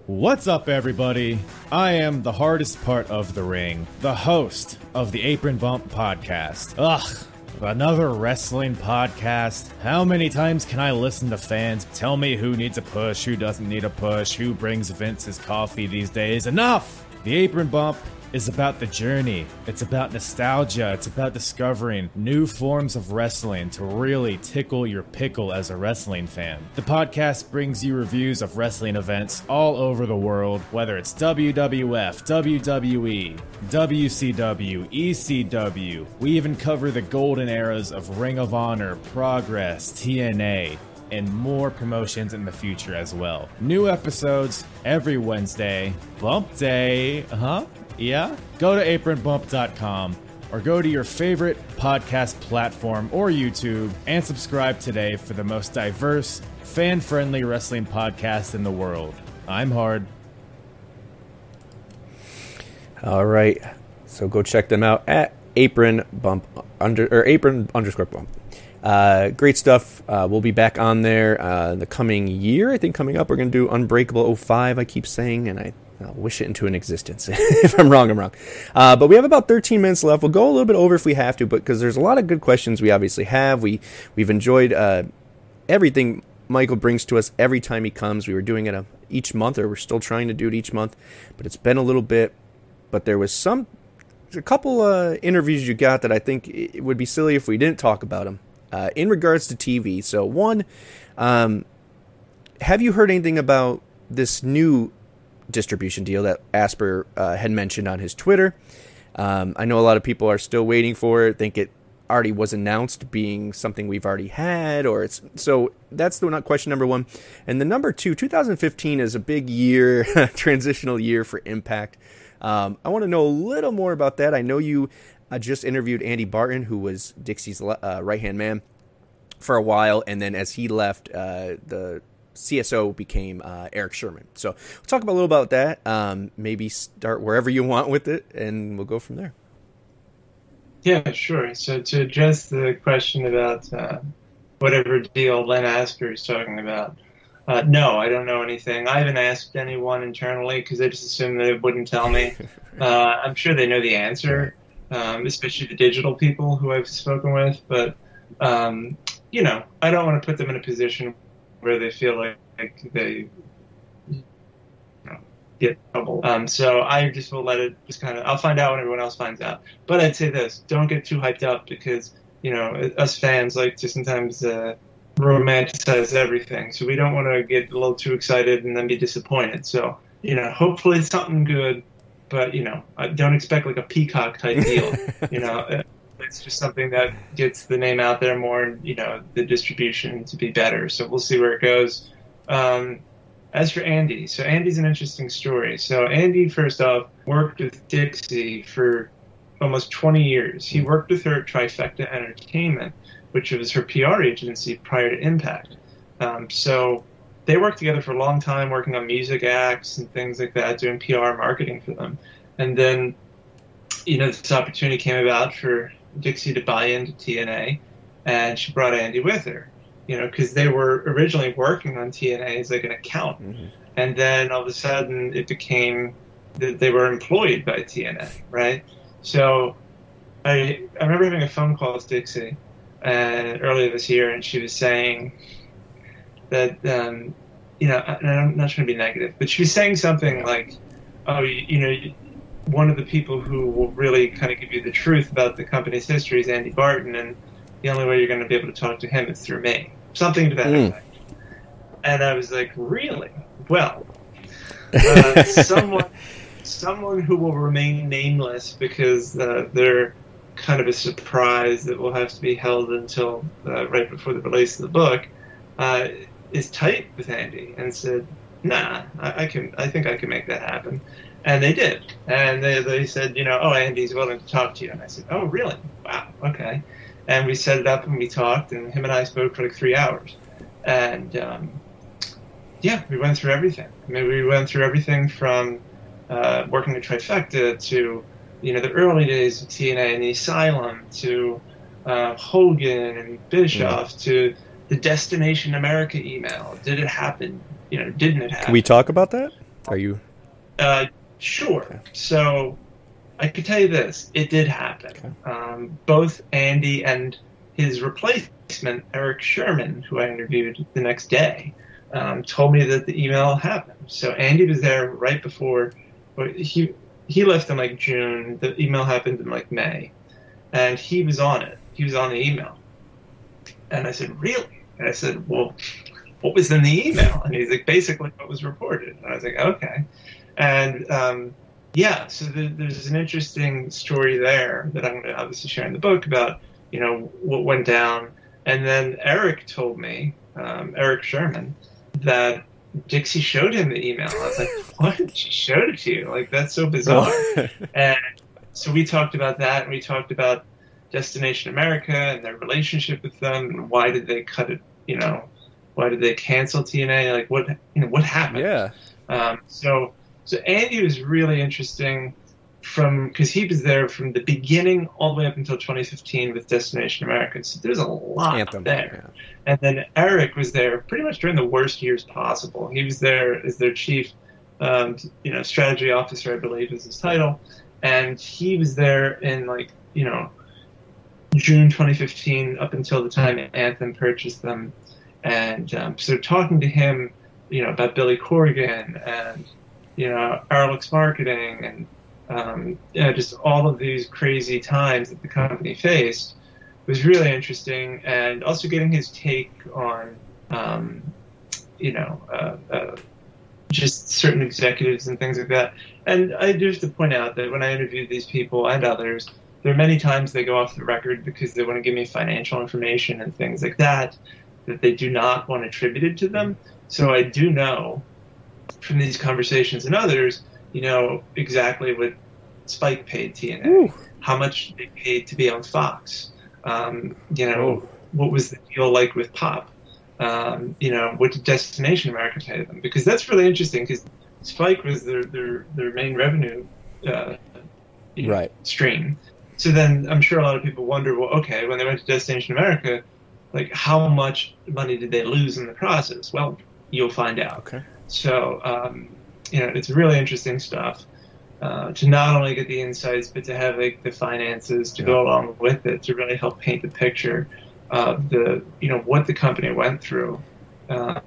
What's up, everybody? I am the hardest part of the ring, the host of the Apron Bump podcast. Ugh, another wrestling podcast. How many times can I listen to fans tell me who needs a push, who doesn't need a push, who brings Vince's coffee these days? Enough! The Apron Bump is about the journey. It's about nostalgia. It's about discovering new forms of wrestling to really tickle your pickle as a wrestling fan. The podcast brings you reviews of wrestling events all over the world, whether it's WWF, WWE, WCW, ECW. We even cover the golden eras of Ring of Honor, Progress, TNA and more promotions in the future as well. New episodes every Wednesday. Bump Day, huh? Yeah? Go to apronbump.com or go to your favorite podcast platform or YouTube and subscribe today for the most diverse, fan friendly wrestling podcast in the world. I'm Hard. All right. So go check them out at apron bump under or apron underscore bump. Uh, great stuff. Uh, we'll be back on there uh, in the coming year. I think coming up, we're going to do Unbreakable 05, I keep saying, and I I'll wish it into an existence. if I'm wrong, I'm wrong. Uh, but we have about 13 minutes left. We'll go a little bit over if we have to, but because there's a lot of good questions we obviously have. We we've enjoyed uh, everything Michael brings to us every time he comes. We were doing it uh each month, or we're still trying to do it each month, but it's been a little bit. But there was some a couple uh, interviews you got that I think it would be silly if we didn't talk about them uh, in regards to TV. So one, um, have you heard anything about this new distribution deal that Asper uh, had mentioned on his Twitter? Um, I know a lot of people are still waiting for it. Think it already was announced being something we've already had, or it's so that's the not question number one. And the number two, 2015 is a big year, transitional year for Impact. Um, I want to know a little more about that. I know you uh, just interviewed Andy Barton, who was Dixie's uh, right hand man for a while, and then as he left, uh, the CSO became uh, Eric Sherman. So we'll talk about a little about that. Um, maybe start wherever you want with it, and we'll go from there. Yeah, sure. So to address the question about uh, whatever deal Len Asper is talking about, uh, no, I don't know anything. I haven't asked anyone internally because I just assumed they wouldn't tell me. Uh, I'm sure they know the answer, um, especially the digital people who I've spoken with. But um, you know, I don't want to put them in a position where they feel like, like they you know, get trouble. Um, so I just will let it just kind of. I'll find out when everyone else finds out. But I'd say this: don't get too hyped up because you know us fans like to sometimes. Uh, romanticize everything. So we don't want to get a little too excited and then be disappointed. So, you know, hopefully it's something good, but, you know, I don't expect like a peacock type deal. you know, uh, it's just something that gets the name out there more and, you know, the distribution to be better. So we'll see where it goes. Um, as for Andy, so Andy's an interesting story. So Andy, first off, worked with Dixie for almost 20 years. He worked with her at Trifecta Entertainment which was her PR agency prior to Impact. Um, so they worked together for a long time, working on music acts and things like that, doing PR marketing for them. And then, you know, this opportunity came about for Dixie to buy into TNA, and she brought Andy with her. you know, because they were originally working on TNA as like an account, Mhm. and then all of a sudden it became that they were employed by TNA, right? So I I remember having a phone call with Dixie uh, earlier this year, and she was saying that um, you know, I'm not trying to be negative, but she was saying something like, "Oh, you, you know." you- One of the people who will really kind of give you the truth about the company's history is Andy Barton, and the only way you're going to be able to talk to him is through me. Something to that Mm. effect. And I was like, really? Well, uh, someone, someone who will remain nameless because uh, they're kind of a surprise that will have to be held until uh, right before the release of the book, uh, is tight with Andy and said, "Nah, I, I can. I think I can make that happen." And they did. And they, they said, you know, oh, Andy's willing to talk to you. And I said, oh, really? Wow, okay. And we set it up and we talked, and him and I spoke for like three hours. And um, yeah, we went through everything. I mean, we went through everything from uh, working at Trifecta to, you know, the early days of TNA and the Asylum to uh, Hogan and Bischoff to the Destination America email. Did it happen? You know, didn't it happen? Can we talk about that? Are you? Uh, sure. So I could tell you this: it did happen. Um, both Andy and his replacement, Eric Sherman, who I interviewed the next day, um, told me that the email happened. So Andy was there right before. He he left in like June. The email happened in like May, and he was on it. He was on the email, and I said, "Really?" And I said, "Well." What was in the email? And he's like, basically what was reported. And I was like, okay. And um, yeah, so the, there's an interesting story there that I'm going to obviously share in the book about, you know, what went down. And then Eric told me, um, Eric Sherman, that Dixie showed him the email. I was like, what? She showed it to you? Like, that's so bizarre. and so we talked about that, and we talked about Destination America and their relationship with them, and why did they cut it, you know, why did they cancel TNA? Like, what, you know, what happened? yeah. Um, so, so Andy was really interesting from because he was there from the beginning all the way up until 2015 with Destination America. So there's a lot Anthem. there. And then Eric was there pretty much during the worst years possible. He was there as their chief, um, you know, strategy officer, I believe is his title, and he was there in like you know June 2015 up until the time Anthem purchased them, and um, so talking to him, you know, about Billy Corgan and you know Aroluxe Marketing and um, you know, just all of these crazy times that the company faced was really interesting, and also getting his take on, um, you know, uh, uh, just certain executives and things like that. And I do have to point out that when I interviewed these people and others, there are many times they go off the record because they want to give me financial information and things like that that they do not want attributed to them. So I do know from these conversations and others, you know, exactly what Spike paid TNA, Ooh. how much they paid to be on Fox. Um, you know, Oh. what was the deal like with Pop? Um, you know, what did Destination America pay them? Because that's really interesting because Spike was their their, their main revenue uh, you know, Right. stream. So then I'm sure a lot of people wonder, well, okay, when they went to Destination America, like how much money did they lose in the process? Well, you'll find out. Okay. So, um, you know, it's really interesting stuff uh, to not only get the insights, but to have like the finances to go along with it to really help paint the picture of the, you know, what the company went through, uh,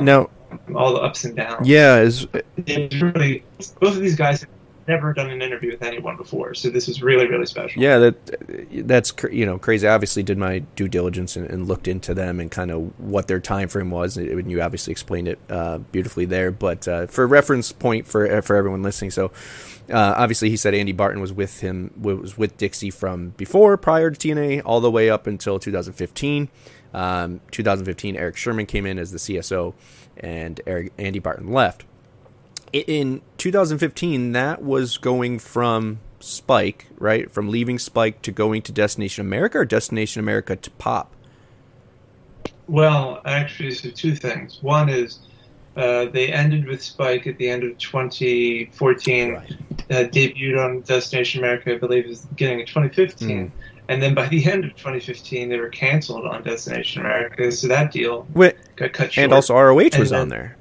Now, all the ups and downs. yeah, is It's really both of these guys have never done an interview with anyone before, so this is really, really special. yeah that that's you know crazy. I obviously did my due diligence and, and looked into them and kind of what their time frame was. And you obviously explained it uh, beautifully there. But uh, for reference point for uh, for everyone listening, so uh, obviously he said Andy Barton was with him was with Dixie from before prior to TNA all the way up until 2015. Um, 2015, Eric Sherman came in as the CSO, and Eric, Andy Barton left. In 2015, that was going from Spike, right? From leaving Spike to going to Destination America or Destination America to Pop? Well, actually, so two things. One is uh, they ended with Spike at the end of 2014, Right. uh, debuted on Destination America, I believe, is the beginning of 2015, Mm. And then by the end of 2015, they were canceled on Destination America, so that deal Wait, got cut short. and also ROH And was then- on there.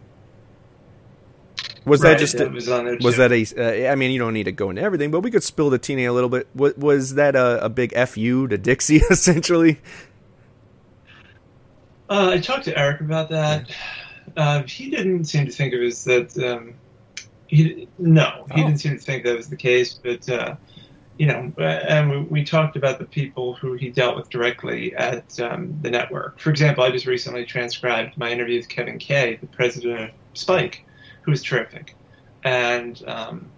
Was Right, that just that was was that a? Uh, I mean, you don't need to go into everything, but we could spill the TNA a little bit. Was, was that a, a big fu to Dixie essentially? Uh, I talked to Eric about that. Uh, he didn't seem to think it was that. Um, he no, he Oh. didn't seem to think that was the case. But uh, you know, uh, and we, we talked about the people who he dealt with directly at um, the network. For example, I just recently transcribed my interview with Kevin Kay, the president of Spike, who was terrific, and um,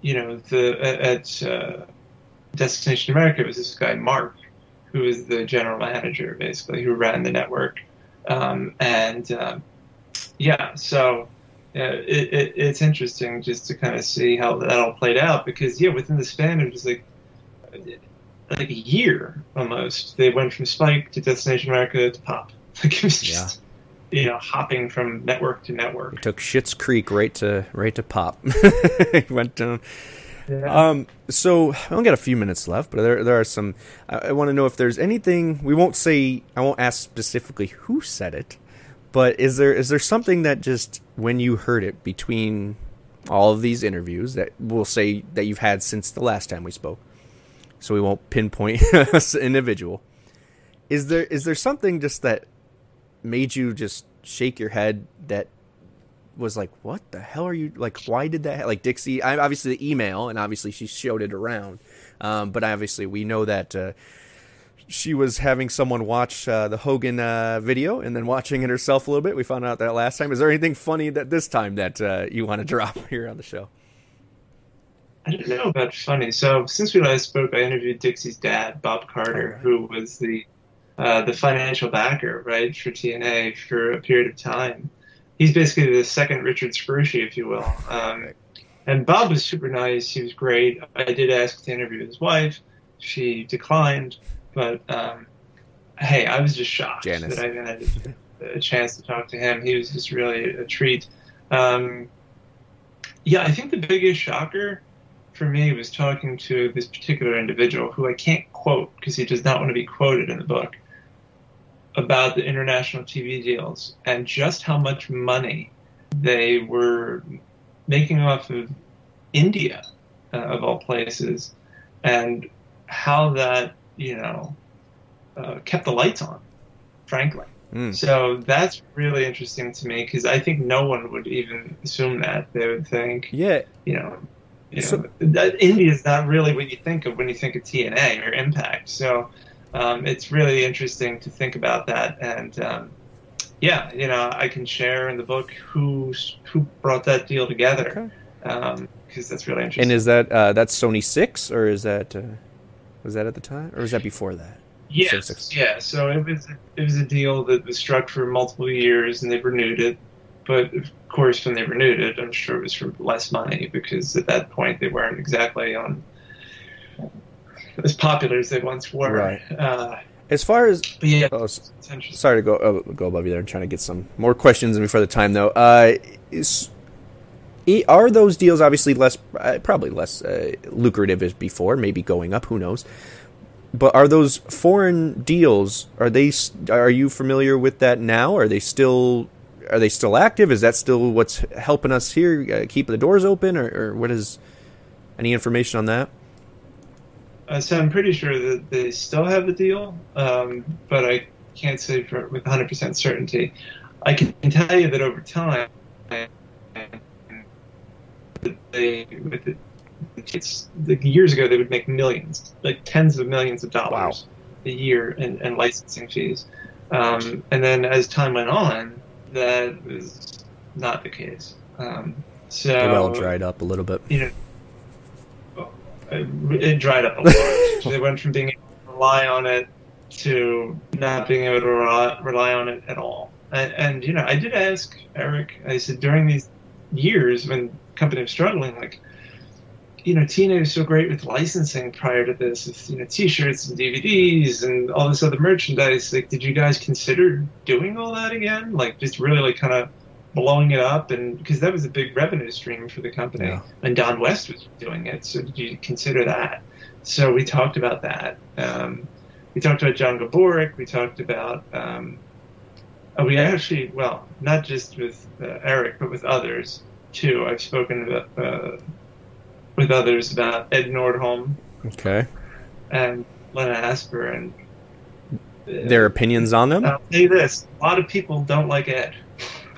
you know, the at uh, Destination America it was this guy Mark, who was the general manager basically, who ran the network, um, and um, yeah, so yeah, it, it, it's interesting just to kind of see how that all played out because yeah, within the span of just like like a year almost, they went from Spike to Destination America to Pop. Like it was just you know hopping from network to network. It Took Schitt's Creek right to right to pop. Went down. Yeah. Um, so I only got a few minutes left, but there there are some. I, I want to know if there's anything we won't say. I won't ask specifically who said it, but is there is there something that just when you heard it between all of these interviews that we'll say that you've had since the last time we spoke, so we won't pinpoint an individual. Is there is there something just that made you just shake your head that was like, what the hell are you like? Why did that? Like Dixie, I, obviously the email, and obviously she showed it around, um, but obviously we know that uh, she was having someone watch uh, the Hogan uh, video and then watching it herself a little bit. We found out that last time. Is there anything funny that this time that uh, you want to drop here on the show? I don't know about funny. So since we last spoke, I interviewed Dixie's dad, Bob Carter, Alright. who was the uh, the financial backer, right, for TNA for a period of time. He's basically the second Richard Scrushy, if you will. Um, and Bob was super nice. He was great. I did ask to interview his wife. She declined, but um, hey, I was just shocked Janice. that I even had a chance to talk to him. He was just really a treat. Um, yeah, I think the biggest shocker for me was talking to this particular individual who I can't quote because he does not want to be quoted in the book about the international TV deals and just how much money they were making off of India, uh, of all places, and how that, you know, uh, kept the lights on, frankly. Mm. So that's really interesting to me because I think no one would even assume that. They would think, Yeah, you know, you So- know, India is not really what you think of when you think of TNA or Impact. So um, it's really interesting to think about that. And um, yeah, you know, I can share in the book who who brought that deal together because that's really interesting. and is that uh, that's Sony six or is that uh, was that at the time or was that before that? Yes, yeah. So it was it was a deal that was struck for multiple years, and they renewed it. But of course, when they renewed it, I'm sure it was for less money because at that point they weren't exactly on as popular as they once were. Right. Uh, As far as yeah, oh, s- it's interesting. sorry to go uh, go above you there. I'm trying to get some more questions in before the time though. Uh, is, are those deals obviously less, uh, probably less uh, lucrative as before? Maybe going up. Who knows? But are those foreign deals? Are they? s- Are you familiar with that now? Are they still? Are they still active? Is that still what's helping us here? Uh, keep the doors open, or, or what is? Any information on that? So I'm pretty sure that they still have the deal, um, but I can't say for, with 100% certainty. I can tell you that over time, they, with the, it's like years ago, they would make millions, like tens of millions of dollars a year in, in licensing fees. Um, and then as time went on, that was not the case. Um, so well dried up a little bit. you know, Uh, it dried up a lot. they went from being able to rely on it to not being able to rely, rely on it at all. And, and, you know, I did ask Eric, I said, during these years when the company was struggling, like, you know, TNA was so great with licensing prior to this, with, you know, t-shirts and DVDs and all this other merchandise. Like, did you guys consider doing all that again? Like, just really, like, kind of blowing it up, and because that was a big revenue stream for the company, Yeah. and Don West was doing it. So did you consider that? So we talked about that. Um, we talked about John Gaburick. We talked about. Um, oh, we actually, well, not just with uh, Eric, but with others too. I've spoken about, uh, with others about Ed Nordholm Okay. and Lena Asper, and uh, Their opinions on them? I'll you this: a lot of people don't like Ed.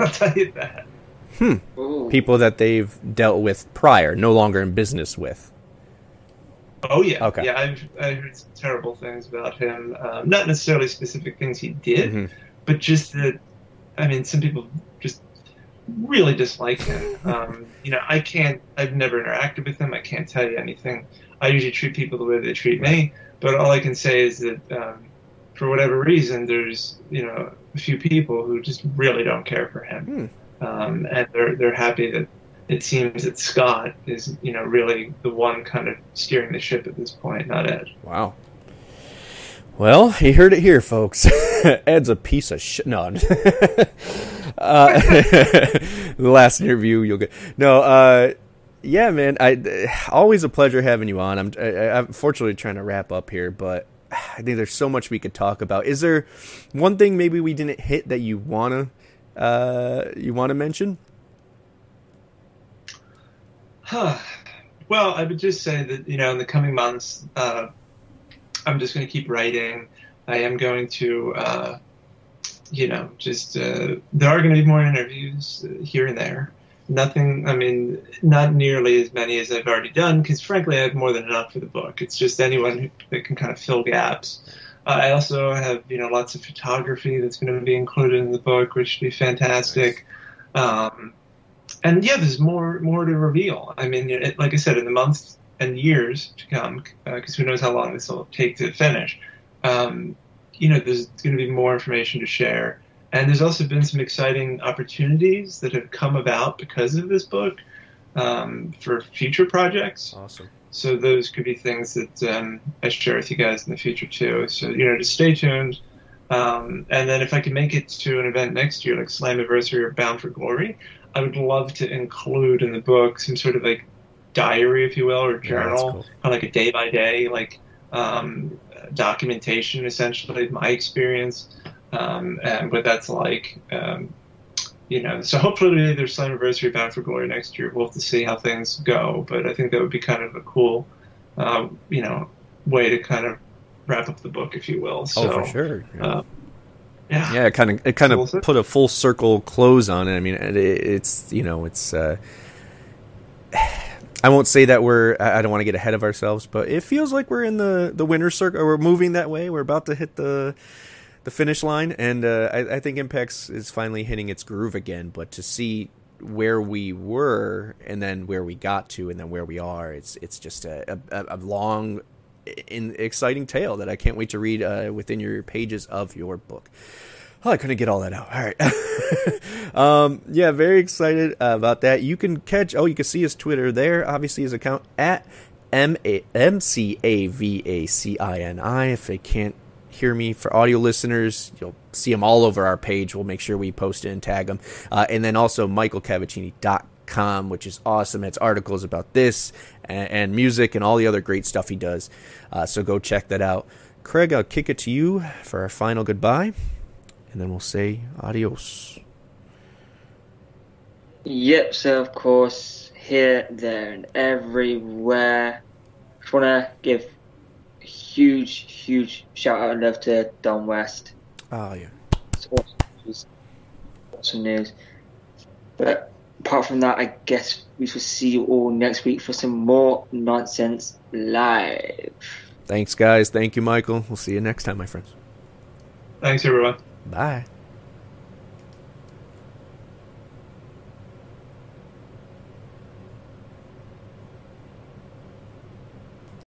I'll tell you that. Ooh. People that they've dealt with prior, no longer in business with. Oh yeah, Okay. yeah. I've I heard some terrible things about him. Um, not necessarily specific things he did, Mhm. but just that. I mean, some people just really dislike him. um, you know, I can't. I've never interacted with him. I can't tell you anything. I usually treat people the way they treat me. But all I can say is that, um, for whatever reason, there's you know a few people who just really don't care for him, um, and they're they're happy that it seems that Scott is you know really the one kind of steering the ship at this point, not Ed. Wow. Well, you heard it here, folks. Ed's a piece of shit. No. uh, the last interview you'll get. No, uh, yeah, man. I always a pleasure having you on. I'm, I, I'm fortunately trying to wrap up here, but I think there's so much we could talk about. Is there one thing maybe we didn't hit that you wanna uh, you wanna mention? Huh. Well, I would just say that you know in the coming months, uh, I'm just going to keep writing. I am going to, uh, you know, just uh, there are going to be more interviews uh, here and there. Nothing. I mean, not nearly as many as I've already done because frankly, I have more than enough for the book. It's just anyone who, that can kind of fill gaps. Uh, I also have you know lots of photography that's going to be included in the book, which would be fantastic. Um, and yeah, there's more more to reveal. I mean, it, like I said, in the months and years to come, because who knows how long this will take to finish. Um, you know, there's going to be more information to share, and there's also been some exciting opportunities that have come about because of this book um, for future projects. Awesome. So those could be things that um, I share with you guys in the future too. So you know, just stay tuned. Um, and then if I can make it to an event next year, like Slammiversary or Bound for Glory, I would love to include in the book some sort of like diary, if you will, or Yeah, journal, cool. kind of like a day by day, like um, documentation, essentially, of my experience um, and what that's like. Um, you know, so hopefully there's Slammiversary Bound for Glory next year. We'll have to see how things go, but I think that would be kind of a cool, uh, you know, way to kind of wrap up the book, if you will. So, oh, for sure. Yeah. Uh, yeah. yeah, it kind of it kind of put a full circle close on it. I mean, it, it's you know, it's. Uh, I won't say that we're. I don't want to get ahead of ourselves, but it feels like we're in the the winner's circle. Or we're moving that way. We're about to hit the the finish line, and uh, I, I think Impact's is finally hitting its groove again. But to see where we were, and then where we got to, and then where we are, it's it's just a, a, a long, in, exciting tale that I can't wait to read uh, within your pages of your book. Oh, I couldn't get all that out. All right. um, yeah, very excited about that. You can catch, oh, you can see his Twitter there. Obviously, his account at M A M C A V A C I N I. If they can't hear me for audio listeners, you'll see them all over our page. We'll make sure we post it and tag them. Uh, and then also michaelcavacini.com, which is awesome. It's articles about this and, and music and all the other great stuff he does. Uh, so go check that out. Craig, I'll kick it to you for our final goodbye and then we'll say adios. Yep, so of course, here, there, and everywhere. Just want to give huge, huge shout out and love to Don West. Oh yeah. It's awesome news. Awesome news. But apart from that, I guess we shall see you all next week for some more nonsense live. Thanks, guys. Thank you, Michael. We'll see you next time, my friends. Thanks, everyone. Bye.